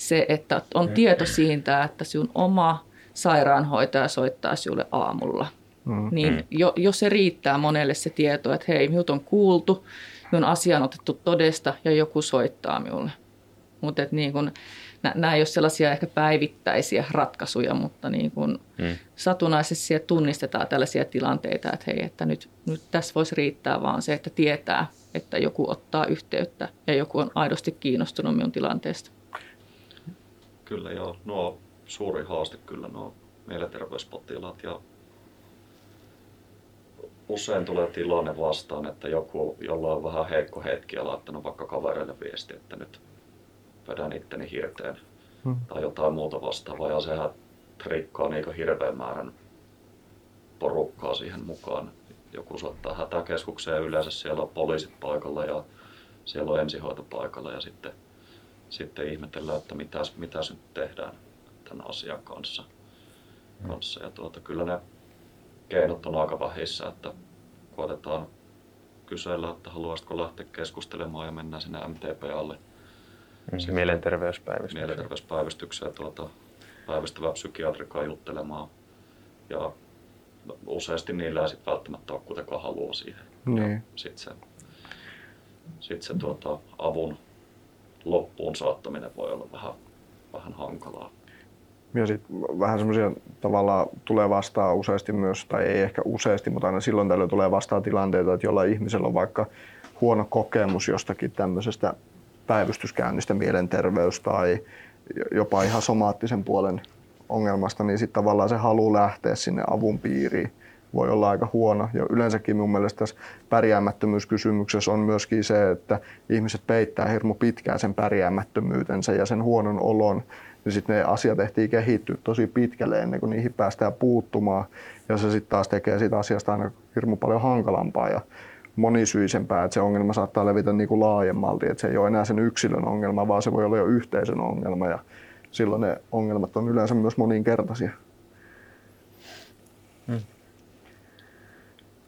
se, että on tieto siitä, että sinun oma sairaanhoitaja soittaa sinulle aamulla. Mm. Niin jo, jos se riittää monelle se tieto, että hei, minut on kuultu, minun asia on otettu todesta ja joku soittaa minulle. Mutta niin kun, nämä ei ole sellaisia ehkä päivittäisiä ratkaisuja, mutta niin kun hmm. satunnaisesti tunnistetaan tällaisia tilanteita, että hei, että nyt, nyt tässä voisi riittää vaan se, että tietää, että joku ottaa yhteyttä ja joku on aidosti kiinnostunut minun tilanteesta. Kyllä joo, nuo suuri haaste kyllä nuo mielenterveyspotilaat ja usein tulee tilanne vastaan, että joku, jolla on vähän heikko hetki ja laittanut vaikka kavereille viesti, että nyt vedän itteni hirteen hmm. tai jotain muuta vastaavaa. Ja sehän trikkaa niin hirveän määrän porukkaa siihen mukaan. Joku soittaa hätäkeskukseen yleensä siellä on poliisit paikalla ja siellä on ensihoito paikalla ja sitten, sitten ihmetellään, että mitä, mitä nyt tehdään tämän asian kanssa. kanssa. Ja tuota, kyllä ne keinot on aika vähissä, että koetetaan kysellä, että haluaisitko lähteä keskustelemaan ja mennään sinne MTP-alle. Mm, mielenterveyspäivystykseen. Mielenterveyspäivystykseen tuota, päivystävää psykiatrikaa juttelemaan. Ja useasti niillä ei sitten välttämättä ole kuitenkaan halua siihen. Niin. Sitten se, sit se tuota, avun loppuun saattaminen voi olla vähän, vähän hankalaa. Ja sitten vähän semmoisia tavallaan tulee vastaan useasti myös, tai ei ehkä useasti, mutta aina silloin tällöin tulee vastaan tilanteita, että jollain ihmisellä on vaikka huono kokemus jostakin tämmöisestä päivystyskäynnistä, mielenterveys tai jopa ihan somaattisen puolen ongelmasta, niin sitten tavallaan se halu lähteä sinne avun piiriin voi olla aika huono. Ja yleensäkin mun mielestä tässä pärjäämättömyyskysymyksessä on myöskin se, että ihmiset peittää hirmu pitkään sen pärjäämättömyytensä ja sen huonon olon. Niin sitten ne asiat ehtii kehittyä tosi pitkälle ennen kuin niihin päästään puuttumaan. Ja se sitten taas tekee siitä asiasta aina hirmu paljon hankalampaa ja monisyisempää, että se ongelma saattaa levitä niin kuin laajemmalti, että se ei ole enää sen yksilön ongelma, vaan se voi olla jo yhteisön ongelma ja silloin ne ongelmat on yleensä myös moninkertaisia.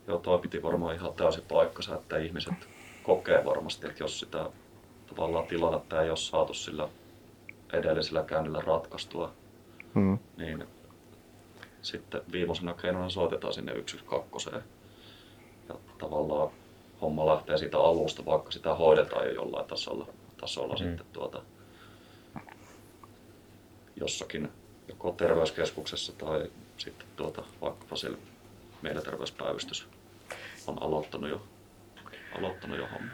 Joo, toi piti varmaan ihan täysin paikkansa, että ihmiset kokee varmasti, että jos sitä tavallaan tilannetta ei ole saatu sillä edellisellä käynnillä ratkaistua, hmm. niin sitten viimeisenä keinona soitetaan sinne 112 ja tavallaan homma lähtee siitä alusta, vaikka sitä hoidetaan jo jollain tasolla, tasolla hmm. sitten tuota, jossakin joko terveyskeskuksessa tai sitten tuota, vaikkapa siellä mielenterveyspäivystys on aloittanut jo, aloittanut jo homma.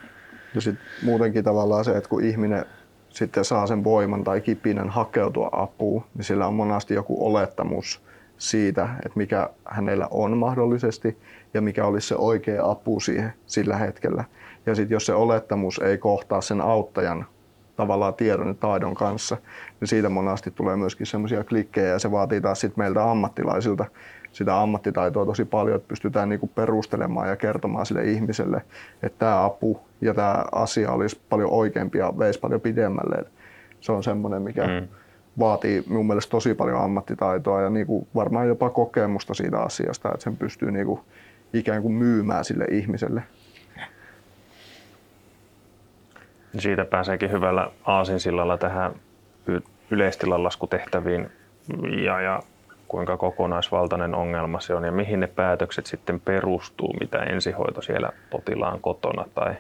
Ja sitten muutenkin tavallaan se, että kun ihminen sitten saa sen voiman tai kipinän hakeutua apuun, niin sillä on monasti joku olettamus siitä, että mikä hänellä on mahdollisesti ja mikä olisi se oikea apu siihen sillä hetkellä. Ja sitten jos se olettamus ei kohtaa sen auttajan tavallaan tiedon ja taidon kanssa, niin siitä monasti tulee myöskin semmoisia klikkejä ja se vaatii taas sit meiltä ammattilaisilta sitä ammattitaitoa tosi paljon, että pystytään niinku perustelemaan ja kertomaan sille ihmiselle, että tämä apu ja tämä asia olisi paljon oikeampi ja veisi paljon pidemmälle. Se on semmoinen, mikä mm. vaatii mun mielestä tosi paljon ammattitaitoa ja niinku varmaan jopa kokemusta siitä asiasta, että sen pystyy niinku ikään kuin myymään sille ihmiselle. Siitä pääseekin hyvällä aasinsillalla tähän yleistilanlaskutehtäviin ja, ja kuinka kokonaisvaltainen ongelma se on ja mihin ne päätökset sitten perustuu, mitä ensihoito siellä potilaan kotona tai,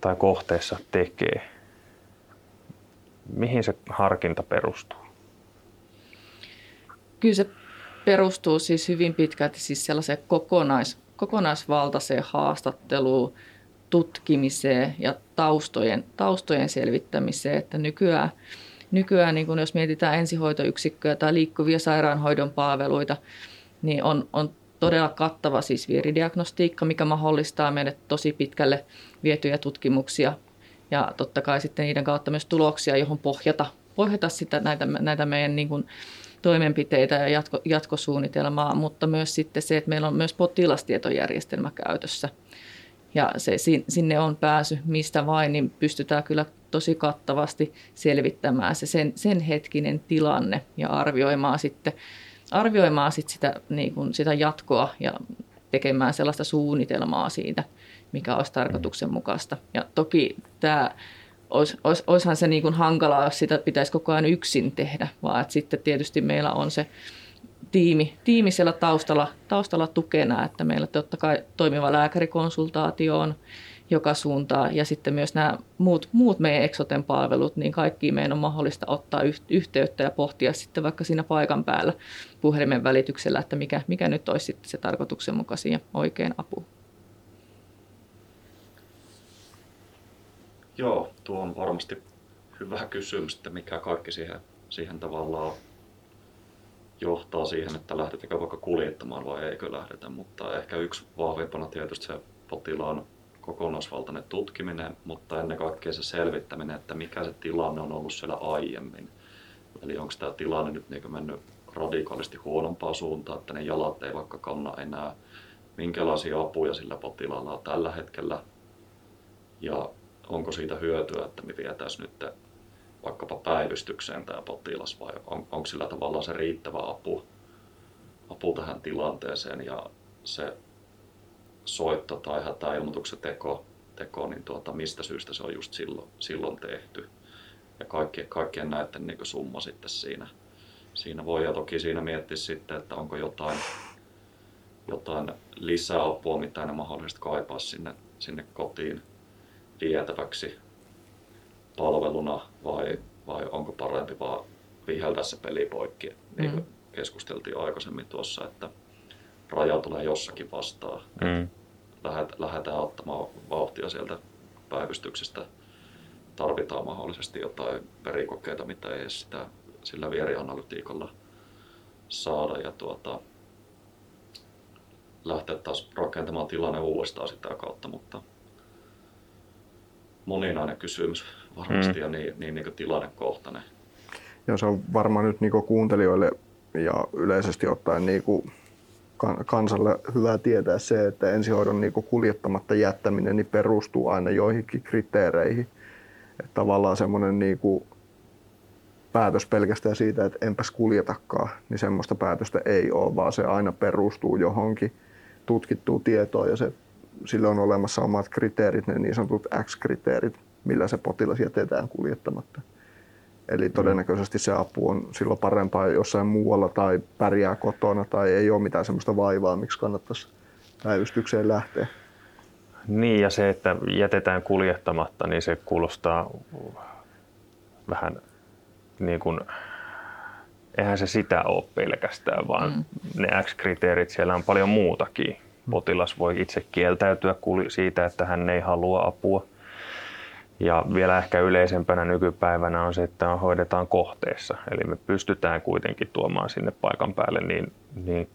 tai kohteessa tekee. Mihin se harkinta perustuu? Kyllä se perustuu siis hyvin pitkälti siis sellaiseen kokonais, kokonaisvaltaiseen haastatteluun, tutkimiseen ja taustojen, taustojen selvittämiseen, että nykyään, nykyään niin kun jos mietitään ensihoitoyksikköä tai liikkuvia sairaanhoidon palveluita, niin on, on todella kattava siis vieridiagnostiikka, mikä mahdollistaa meille tosi pitkälle vietyjä tutkimuksia ja totta kai sitten niiden kautta myös tuloksia, johon pohjata, pohjata sitä, näitä, näitä meidän niin kuin toimenpiteitä ja jatko, jatkosuunnitelmaa, mutta myös sitten se, että meillä on myös potilastietojärjestelmä käytössä – ja se, sinne on pääsy mistä vain, niin pystytään kyllä tosi kattavasti selvittämään se sen, sen hetkinen tilanne ja arvioimaan sitten, arvioimaan sitten sitä, niin kuin sitä jatkoa ja tekemään sellaista suunnitelmaa siitä, mikä olisi tarkoituksenmukaista. Ja toki tämä olis, olis, olisihan se niin kuin hankalaa, jos sitä pitäisi koko ajan yksin tehdä, vaan että sitten tietysti meillä on se tiimi, tiimi siellä taustalla, taustalla tukena, että meillä totta kai toimiva lääkärikonsultaatio on joka suuntaan ja sitten myös nämä muut, muut meidän Exoten palvelut, niin kaikki meidän on mahdollista ottaa yhteyttä ja pohtia sitten vaikka siinä paikan päällä puhelimen välityksellä, että mikä, mikä nyt olisi sitten se tarkoituksenmukaisin ja oikein apu. Joo, tuo on varmasti hyvä kysymys, että mikä kaikki siihen, siihen tavallaan johtaa siihen, että lähdetäänkö vaikka kuljettamaan vai eikö lähdetä, mutta ehkä yksi vahvimpana tietysti se potilaan kokonaisvaltainen tutkiminen, mutta ennen kaikkea se selvittäminen, että mikä se tilanne on ollut siellä aiemmin. Eli onko tämä tilanne nyt niin mennyt radikaalisti huonompaa suuntaan, että ne jalat ei vaikka kanna enää, minkälaisia apuja sillä potilaalla on tällä hetkellä ja onko siitä hyötyä, että me vietäisiin nyt vaikkapa päivystykseen tämä potilas vai on, onko sillä tavallaan se riittävä apu, apu tähän tilanteeseen ja se soitto tai hätäilmoituksen teko, teko niin tuota, mistä syystä se on just silloin, silloin tehty. Ja kaikki, kaikkien näiden niin summa sitten siinä, siinä voi ja toki siinä miettiä sitten, että onko jotain, jotain lisäapua, mitä ne mahdollisesti kaipaa sinne, sinne kotiin vietäväksi palveluna vai, vai onko parempi vaan viheltää se peli poikki. Niin kuin mm. keskusteltiin aikaisemmin tuossa, että raja tulee jossakin vastaan. Mm. lähdetään ottamaan vauhtia sieltä päivystyksestä. Tarvitaan mahdollisesti jotain perikokeita, mitä ei edes sitä, sillä vierianalytiikalla saada. Ja tuota, lähteä taas rakentamaan tilanne uudestaan sitä kautta, mutta moninainen kysymys varmasti mm. ja niin, niin, niin tilannekohtainen. Ja se on varmaan nyt niin kuuntelijoille ja yleisesti ottaen niin kuin kansalle hyvä tietää se, että ensihoidon niin kuljettamatta jättäminen niin perustuu aina joihinkin kriteereihin. Että tavallaan semmoinen niin kuin päätös pelkästään siitä, että enpäs kuljetakaan, niin semmoista päätöstä ei ole, vaan se aina perustuu johonkin tutkittuun tietoon ja se, sillä on olemassa omat kriteerit, ne niin sanotut X-kriteerit, millä se potilas jätetään kuljettamatta. Eli mm. todennäköisesti se apu on silloin parempaa jossain muualla tai pärjää kotona tai ei ole mitään sellaista vaivaa, miksi kannattaisi päivystykseen lähteä. Niin ja se, että jätetään kuljettamatta, niin se kuulostaa vähän niin kuin, eihän se sitä ole pelkästään, vaan mm. ne X-kriteerit, siellä on paljon muutakin. Potilas voi itse kieltäytyä siitä, että hän ei halua apua. Ja vielä ehkä yleisempänä nykypäivänä on se, että hoidetaan kohteessa. Eli me pystytään kuitenkin tuomaan sinne paikan päälle niin, niin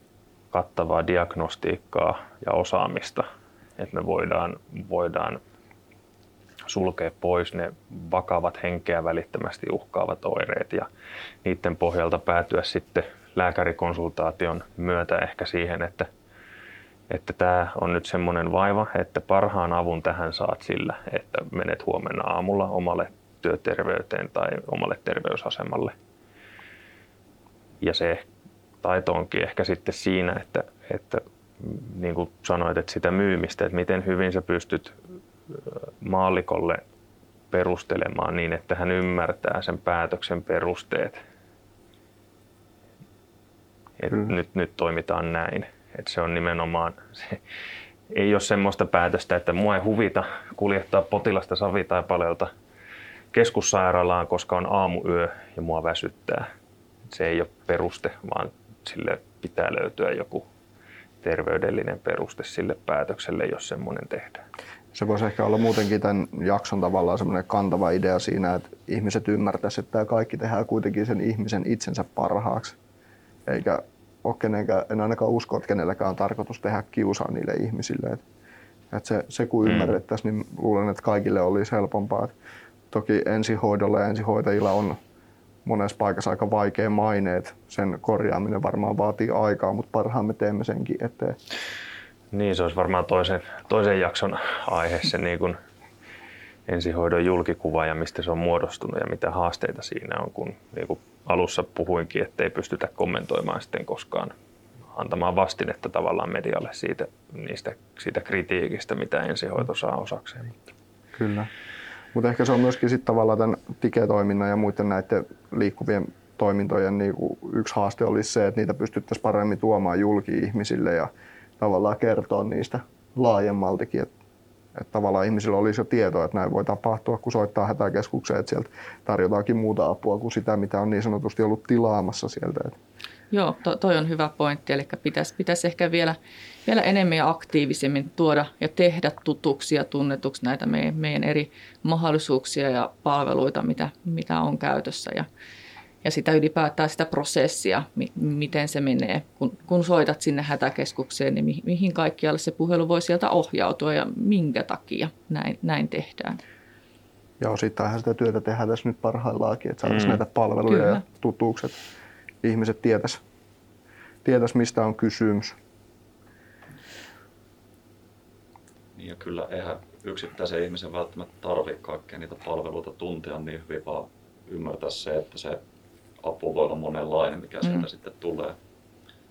kattavaa diagnostiikkaa ja osaamista, että me voidaan, voidaan sulkea pois ne vakavat henkeä välittömästi uhkaavat oireet ja niiden pohjalta päätyä sitten lääkärikonsultaation myötä ehkä siihen, että että tämä on nyt semmoinen vaiva, että parhaan avun tähän saat sillä, että menet huomenna aamulla omalle työterveyteen tai omalle terveysasemalle. Ja se taito onkin ehkä sitten siinä, että, että niin kuin sanoit, että sitä myymistä, että miten hyvin sä pystyt maallikolle perustelemaan niin, että hän ymmärtää sen päätöksen perusteet. Et mm. nyt, nyt toimitaan näin. Että se on nimenomaan, se ei ole semmoista päätöstä, että mua ei huvita kuljettaa potilasta savitaipaleelta keskussairaalaan, koska on aamuyö ja mua väsyttää. Se ei ole peruste, vaan sille pitää löytyä joku terveydellinen peruste sille päätökselle, jos semmoinen tehdään. Se voisi ehkä olla muutenkin tämän jakson tavallaan semmoinen kantava idea siinä, että ihmiset ymmärtäisivät, että tämä kaikki tehdään kuitenkin sen ihmisen itsensä parhaaksi. Eikä ole kenenkään, en ainakaan usko, että kenelläkään on tarkoitus tehdä kiusaa niille ihmisille. Et, et se, se kun mm. ymmärrettäisiin, niin luulen, että kaikille olisi helpompaa. Et toki ensihoidolla ja ensihoitajilla on monessa paikassa aika vaikea maine, että sen korjaaminen varmaan vaatii aikaa, mutta parhaamme teemme senkin eteen. Niin, se olisi varmaan toisen, toisen jakson aihe, se niin kuin ensihoidon julkikuva ja mistä se on muodostunut ja mitä haasteita siinä on, kun niin kuin alussa puhuinkin, että ei pystytä kommentoimaan sitten koskaan antamaan vastinetta tavallaan medialle siitä, niistä, siitä kritiikistä, mitä ensihoito saa osakseen. Kyllä. Mutta ehkä se on myöskin sitten tavallaan tämän tiketoiminnan ja muiden näiden liikkuvien toimintojen niin kuin yksi haaste olisi se, että niitä pystyttäisiin paremmin tuomaan julki ihmisille ja tavallaan kertoa niistä laajemmaltikin, että että tavallaan ihmisillä olisi jo tietoa, että näin voi tapahtua, kun soittaa hätäkeskukseen, että sieltä tarjotaankin muuta apua kuin sitä, mitä on niin sanotusti ollut tilaamassa sieltä. Joo, to, toi on hyvä pointti. Eli pitäisi, pitäisi ehkä vielä, vielä enemmän ja aktiivisemmin tuoda ja tehdä tutuksi ja tunnetuksi näitä meidän, meidän eri mahdollisuuksia ja palveluita, mitä, mitä on käytössä. Ja, ja sitä ylipäätään sitä prosessia, mi- miten se menee. Kun, kun soitat sinne hätäkeskukseen, niin mi- mihin kaikkialle se puhelu voi sieltä ohjautua ja minkä takia näin, näin tehdään. Joo, sittenhän sitä työtä tehdään tässä nyt parhaillaankin, että saataisiin mm. näitä palveluja Kyllä. ja tutuukset ihmiset tietäis, tietäis mistä on kysymys. Niin ja kyllä eihän yksittäisen ihmisen välttämättä tarvitse kaikkea niitä palveluita tuntea niin hyvin, vaan ymmärtää se, että se apu voi olla monenlainen, mikä sieltä mm. sitten tulee.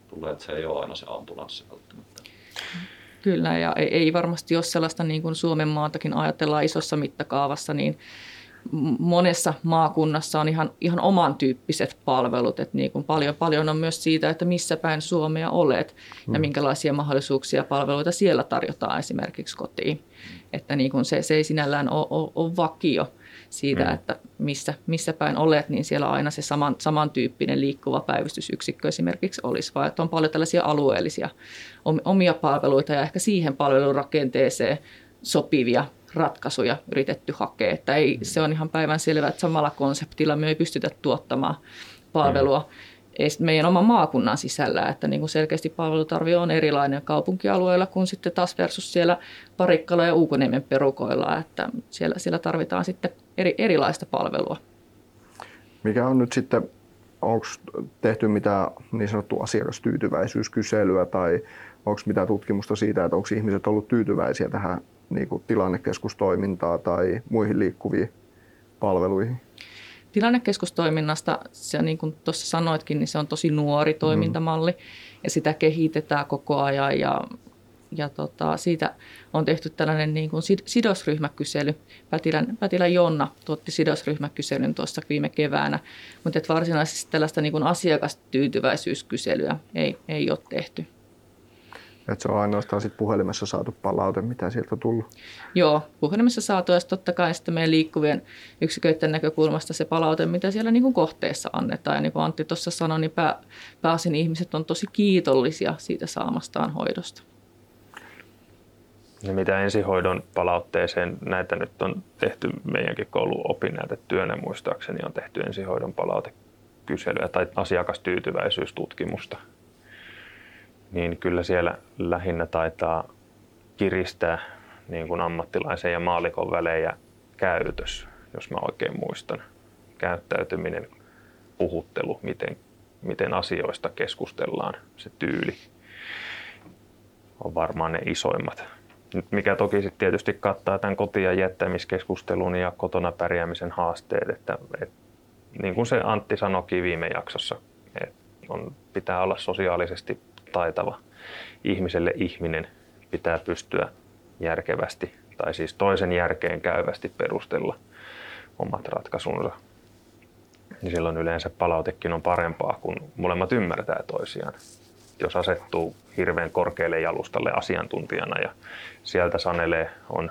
tulee. Että se ei ole aina se ambulanssi välttämättä. Kyllä, ja ei, ei varmasti ole sellaista niin kuin Suomen maatakin ajatellaan isossa mittakaavassa, niin monessa maakunnassa on ihan, ihan oman tyyppiset palvelut. että niin kuin paljon, paljon on myös siitä, että missä päin Suomea olet mm. ja minkälaisia mahdollisuuksia palveluita siellä tarjotaan esimerkiksi kotiin. Että niin kuin se, se ei sinällään ole, ole, ole vakio siitä, mm. että missä, missä päin olet, niin siellä aina se saman, samantyyppinen liikkuva päivystysyksikkö esimerkiksi olisi, vaan että on paljon tällaisia alueellisia omia palveluita ja ehkä siihen palvelurakenteeseen sopivia ratkaisuja yritetty hakea. Että ei, se on ihan päivän selvää, että samalla konseptilla me ei pystytä tuottamaan palvelua mm. Meidän oman maakunnan sisällä, että niin kuin selkeästi palvelutarvio on erilainen kaupunkialueilla kuin sitten taas versus siellä Parikkala ja Uukoniemen perukoilla, että siellä, siellä tarvitaan sitten eri, erilaista palvelua. Mikä on nyt sitten, onko tehty mitään niin sanottua asiakastyytyväisyyskyselyä tai onko mitään tutkimusta siitä, että onko ihmiset ollut tyytyväisiä tähän niin kuin tilannekeskustoimintaa tai muihin liikkuviin palveluihin? Tilannekeskustoiminnasta, se niin kuin tuossa sanoitkin, niin se on tosi nuori mm. toimintamalli mm. ja sitä kehitetään koko ajan ja, ja tota, siitä on tehty tällainen niin kuin sidosryhmäkysely. Pätilän, Pätilän Jonna tuotti sidosryhmäkyselyn tuossa viime keväänä, mutta varsinaisesti tällaista niin kuin asiakastyytyväisyyskyselyä ei, ei ole tehty. Että se on ainoastaan sit puhelimessa saatu palaute, mitä sieltä on tullut. Joo, puhelimessa saatu ja totta kai sitten meidän liikkuvien yksiköiden näkökulmasta se palaute, mitä siellä niin kuin kohteessa annetaan. Ja niin kuin Antti tuossa sanoi, niin pää, pääosin ihmiset on tosi kiitollisia siitä saamastaan hoidosta. Ja mitä ensihoidon palautteeseen, näitä nyt on tehty meidänkin kouluopinnäytetyönä muistaakseni, on tehty ensihoidon palautekyselyä tai asiakastyytyväisyystutkimusta niin kyllä siellä lähinnä taitaa kiristää niin kuin ammattilaisen ja maalikon välejä käytös, jos mä oikein muistan. Käyttäytyminen, puhuttelu, miten, miten asioista keskustellaan, se tyyli on varmaan ne isoimmat. Nyt mikä toki sitten tietysti kattaa tämän koti- ja jättämiskeskustelun ja kotona pärjäämisen haasteet, että, että niin kuin se Antti sanoikin viime jaksossa, että on, pitää olla sosiaalisesti taitava ihmiselle ihminen pitää pystyä järkevästi tai siis toisen järkeen käyvästi perustella omat ratkaisunsa. Niin silloin yleensä palautekin on parempaa, kun molemmat ymmärtää toisiaan. Jos asettuu hirveän korkealle jalustalle asiantuntijana ja sieltä sanelee on,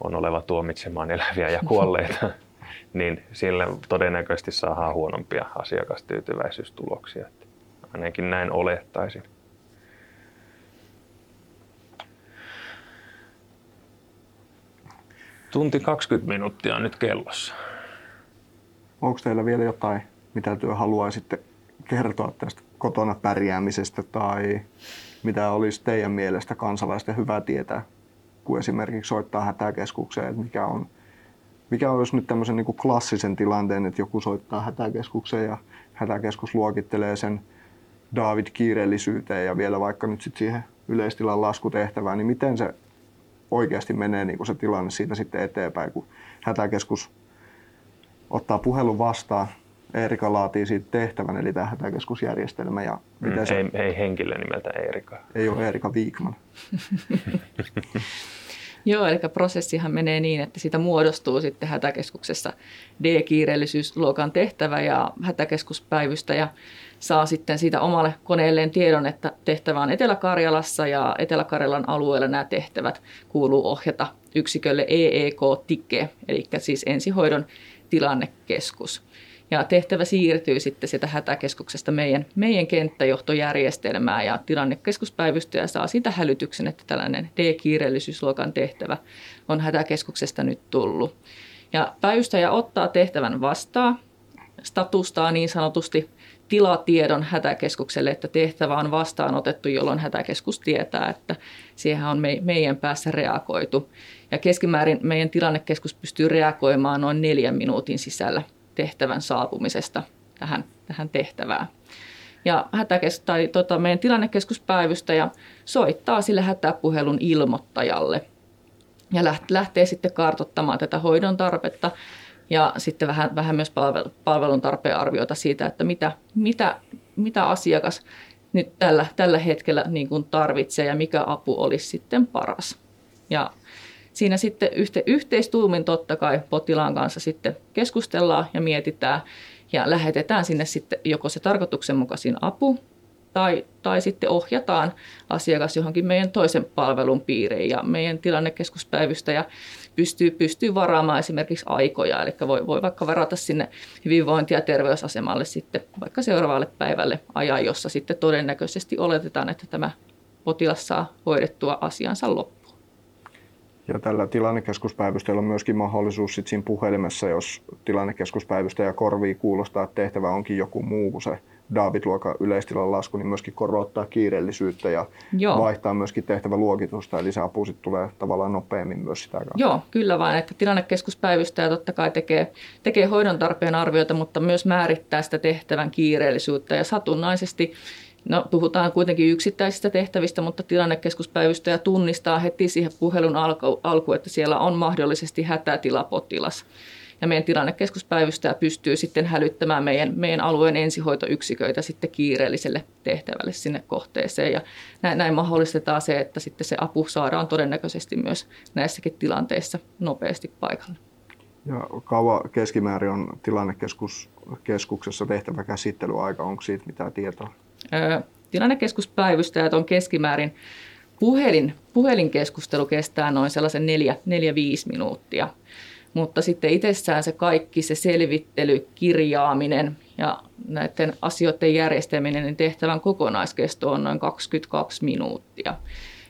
on oleva tuomitsemaan eläviä ja kuolleita, *laughs* niin sillä todennäköisesti saadaan huonompia asiakastyytyväisyystuloksia ainakin näin olettaisin. Tunti 20 minuuttia on nyt kellossa. Onko teillä vielä jotain, mitä työ haluaisitte kertoa tästä kotona pärjäämisestä tai mitä olisi teidän mielestä kansalaisten hyvä tietää, kun esimerkiksi soittaa hätäkeskukseen, että mikä on, mikä olisi nyt tämmöisen niin klassisen tilanteen, että joku soittaa hätäkeskukseen ja hätäkeskus luokittelee sen David kiireellisyyteen ja vielä vaikka nyt sit siihen yleistilan laskutehtävään, niin miten se oikeasti menee niin kuin se tilanne siitä sitten eteenpäin, kun hätäkeskus ottaa puhelun vastaan, Eerika laatii siitä tehtävän, eli tämä hätäkeskusjärjestelmä. Ja miten mm, se... ei, ei henkilö nimeltä Eerika. Ei ole Eerika Viikman. *laughs* Joo, eli prosessihan menee niin, että siitä muodostuu sitten hätäkeskuksessa D-kiireellisyysluokan tehtävä ja hätäkeskuspäivystäjä saa sitten siitä omalle koneelleen tiedon, että tehtävä on Etelä-Karjalassa ja Etelä-Karjalan alueella nämä tehtävät kuuluu ohjata yksikölle EEK-tike, eli siis ensihoidon tilannekeskus. Ja tehtävä siirtyy sitten sieltä hätäkeskuksesta meidän, meidän kenttäjohtojärjestelmään ja tilannekeskuspäivystäjä saa sitä hälytyksen, että tällainen D-kiireellisyysluokan tehtävä on hätäkeskuksesta nyt tullut. Ja päivystäjä ottaa tehtävän vastaan, statustaa niin sanotusti tilatiedon hätäkeskukselle, että tehtävä on vastaanotettu, jolloin hätäkeskus tietää, että siihen on me, meidän päässä reagoitu. Ja keskimäärin meidän tilannekeskus pystyy reagoimaan noin neljän minuutin sisällä tehtävän saapumisesta tähän tähän tehtävään. Ja hätäkes, tai, tota, meidän tilannekeskuspäivystäjä soittaa sille hätäpuhelun ilmoittajalle ja lähtee sitten kartottamaan tätä hoidon tarvetta ja sitten vähän, vähän myös palvelun tarpeen arviota siitä, että mitä, mitä, mitä asiakas nyt tällä, tällä hetkellä niin kuin tarvitsee ja mikä apu olisi sitten paras. Ja siinä sitten yhte, yhteistuumin totta kai potilaan kanssa sitten keskustellaan ja mietitään ja lähetetään sinne sitten joko se tarkoituksenmukaisin apu tai, tai sitten ohjataan asiakas johonkin meidän toisen palvelun piiriin ja meidän tilannekeskuspäivystäjä pystyy, pystyy varaamaan esimerkiksi aikoja, eli voi, voi vaikka varata sinne hyvinvointi- ja terveysasemalle sitten vaikka seuraavalle päivälle ajan, jossa sitten todennäköisesti oletetaan, että tämä potilas saa hoidettua asiansa loppuun. Ja tällä tilannekeskuspäivystäjällä on myöskin mahdollisuus sit siinä puhelimessa, jos tilannekeskuspäivystäjä korvii kuulostaa, että tehtävä onkin joku muu kuin se David-luokan yleistilan lasku, niin myöskin korottaa kiireellisyyttä ja Joo. vaihtaa myöskin tehtäväluokitusta, eli se apu sitten tulee tavallaan nopeammin myös sitä kautta. Joo, kyllä vaan, että tilannekeskuspäivystäjä totta kai tekee, tekee hoidon tarpeen arviota, mutta myös määrittää sitä tehtävän kiireellisyyttä ja satunnaisesti No, puhutaan kuitenkin yksittäisistä tehtävistä, mutta tilannekeskuspäivystäjä tunnistaa heti siihen puhelun alku, että siellä on mahdollisesti hätätilapotilas. Ja meidän tilannekeskuspäivystäjä pystyy sitten hälyttämään meidän, meidän alueen ensihoitoyksiköitä sitten kiireelliselle tehtävälle sinne kohteeseen. Ja näin, näin mahdollistetaan se, että sitten se apu saadaan todennäköisesti myös näissäkin tilanteissa nopeasti paikalle. Ja kauan keskimäärin on tilannekeskuksessa tehtävä käsittelyaika, onko siitä mitään tietoa? Tilannekeskuspäivystäjät on keskimäärin puhelin, puhelinkeskustelu kestää noin sellaisen 4-5 minuuttia. Mutta sitten itsessään se kaikki, se selvittely, kirjaaminen ja näiden asioiden järjestäminen, niin tehtävän kokonaiskesto on noin 22 minuuttia.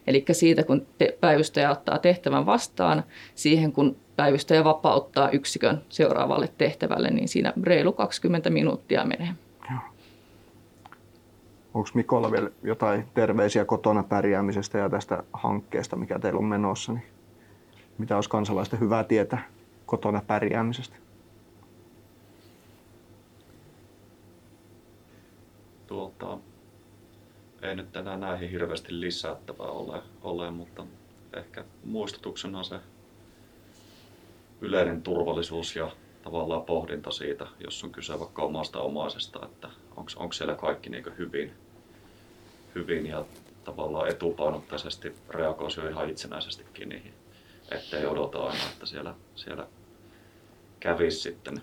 Eli siitä, kun päivystäjä ottaa tehtävän vastaan, siihen kun päivystäjä vapauttaa yksikön seuraavalle tehtävälle, niin siinä reilu 20 minuuttia menee. Onko Mikolla vielä jotain terveisiä kotona pärjäämisestä ja tästä hankkeesta, mikä teillä on menossa? Niin mitä olisi kansalaisten hyvää tietää kotona pärjäämisestä? Tuota, ei nyt enää näihin hirveästi lisättävää ole, ole mutta ehkä muistutuksena se yleinen turvallisuus ja tavallaan pohdinta siitä, jos on kyse vaikka omasta omaisesta, että onko siellä kaikki niin hyvin, hyvin ja tavallaan etupainotteisesti reagoisi ihan itsenäisestikin niihin, ettei odota aina, että siellä, siellä kävisi sitten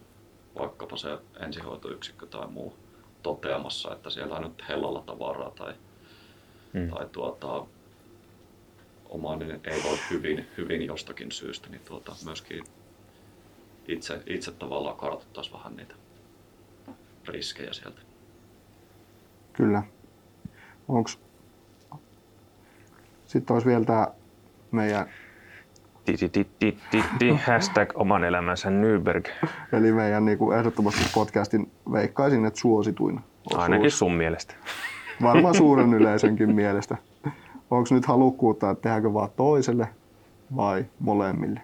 vaikkapa se ensihoitoyksikkö tai muu toteamassa, että siellä on nyt hellalla tavaraa tai, hmm. tai tuota, omainen ei voi hyvin, hyvin jostakin syystä, niin tuota, myöskin itse, itse tavallaan kartoittaisi vähän niitä riskejä sieltä. Kyllä. Onks... Sitten olisi vielä tämä meidän hashtag oman elämänsä Nyberg. Eli meidän niin kuin ehdottomasti podcastin veikkaisin, että suosituin osuus. Ainakin sun mielestä. Varmaan suuren yleisönkin mielestä. Onko nyt halukkuutta, että tehdäänkö vaan toiselle vai molemmille?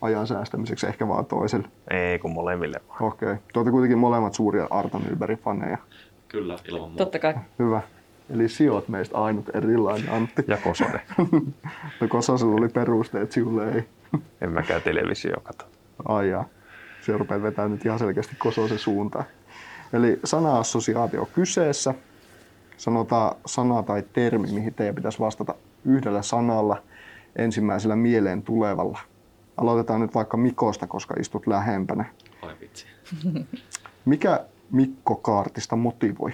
Ajan säästämiseksi ehkä vaan toiselle. Ei, kun molemmille vaan. Okei. Okay. Te kuitenkin molemmat suuria Arta Nybergin faneja. Kyllä, ilman muuta. Totta kai. Hyvä. Eli sijoit meistä ainut erilainen, Antti. Ja Kosonen. *laughs* no Kososella oli perusteet, sinulle ei. *laughs* en mäkään televisio kato. Ai jaa. Se rupeaa vetämään nyt ihan selkeästi Kososen suuntaan. Eli sana-assosiaatio kyseessä. Sanotaan sana tai termi, mihin teidän pitäisi vastata yhdellä sanalla ensimmäisellä mieleen tulevalla. Aloitetaan nyt vaikka Mikosta, koska istut lähempänä. Ai vitsi. Mikä Mikko Kaartista motivoi?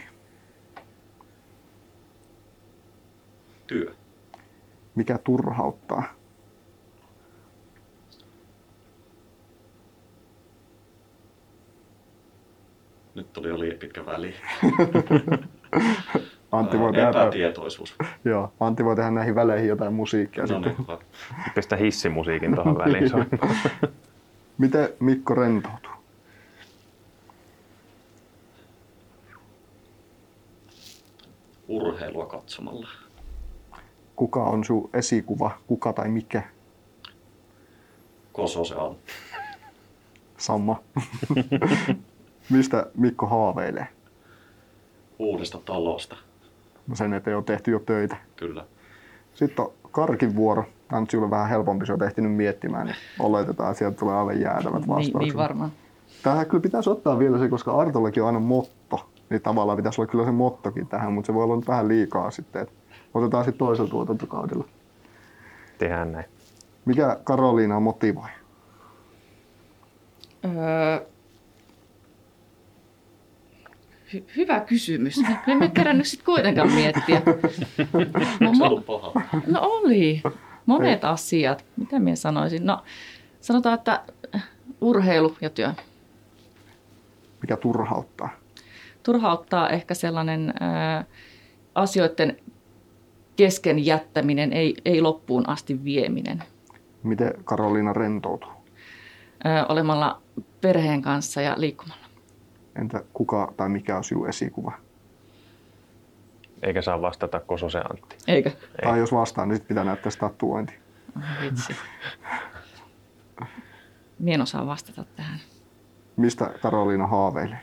Työ? Mikä turhauttaa? Nyt tuli jo liian pitkä väli. *laughs* Antti voi tehdä, Epätietoisuus. Joo, Antti voi tehdä näihin väleihin jotain musiikkia. No niin, *laughs* Pistä hissimusiikin tuohon väliin. *laughs* Miten Mikko rentoutuu? Urheilua katsomalla. Kuka on sun esikuva, kuka tai mikä? Koso se on. Samma. *laughs* Mistä Mikko haaveilee? uudesta talosta. No sen eteen on tehty jo töitä. Kyllä. Sitten on Karkin vuoro. Tämä on sinulle vähän helpompi, se on ehtinyt miettimään, niin oletetaan, että sieltä tulee aivan jäätävät Niin, vastaukset. niin varmaan. Tähän kyllä pitäisi ottaa vielä se, koska Artollakin on aina motto. Niin tavallaan pitäisi olla kyllä se mottokin tähän, mutta se voi olla nyt vähän liikaa sitten. että Otetaan sitten toisella tuotantokaudella. Tehdään näin. Mikä Karoliina motivoi? Öö, hy- hyvä kysymys. Me emme kerännyt sitten kuitenkaan miettiä. *laughs* Mo- Onko se mo- ollut paha? no oli. Monet asiat. Mitä minä sanoisin? No sanotaan, että urheilu ja työ. Mikä turhauttaa? Turhauttaa ehkä sellainen ää, asioiden kesken jättäminen, ei, ei loppuun asti vieminen. Miten Karoliina rentoutuu? Olemalla perheen kanssa ja liikkumalla. Entä kuka tai mikä on sinun esikuva? Eikä saa vastata Kososen Antti. Eikö? Ei. Tai jos vastaan, niin sit pitää näyttää statuointi. Ai Vitsi. Mie en osaa vastata tähän. Mistä Karoliina haaveilee?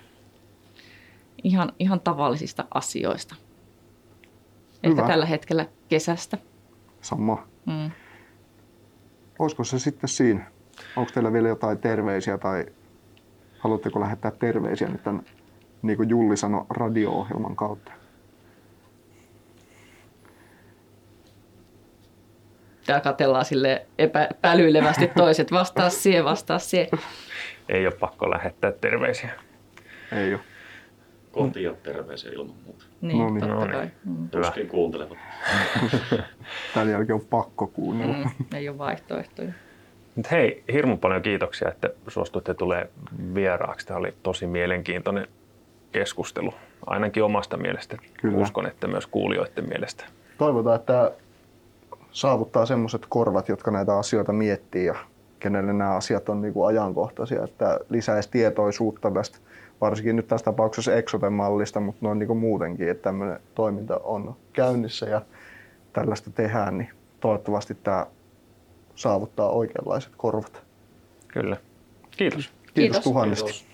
Ihan, ihan tavallisista asioista. Ehkä Hyvä. tällä hetkellä kesästä. Sama. Mm. Olisiko se sitten siinä? Onko teillä vielä jotain terveisiä tai haluatteko lähettää terveisiä nyt tämän, niin kuin Julli sanoi, radio-ohjelman kautta? Täällä katellaan sille epäilyilevästi toiset. Vastaa siihen, vastaa siihen. Ei ole pakko lähettää terveisiä. Ei ole. Kotia terveisiä ilman muuta. Niin, No niin. totta No niin. kai. Mm. Tuskin kuuntelevat. *laughs* Tämän jälkeen on pakko kuunnella. Mm, ei ole vaihtoehtoja. Mut hei, hirmu paljon kiitoksia, että suostuitte tulee vieraaksi. Tämä oli tosi mielenkiintoinen keskustelu. Ainakin omasta mielestä. Kyllä. Uskon, että myös kuulijoiden mielestä. Toivotaan, että saavuttaa semmoiset korvat, jotka näitä asioita miettii ja kenelle nämä asiat on niin kuin ajankohtaisia, että lisäisi tietoisuutta tästä, varsinkin nyt tässä tapauksessa Exoten-mallista, mutta noin niin kuin muutenkin, että tämmöinen toiminta on käynnissä ja tällaista tehdään, niin toivottavasti tämä saavuttaa oikeanlaiset korvat. Kyllä. Kiitos. Kiitos, Kiitos. tuhannesti. Kiitos.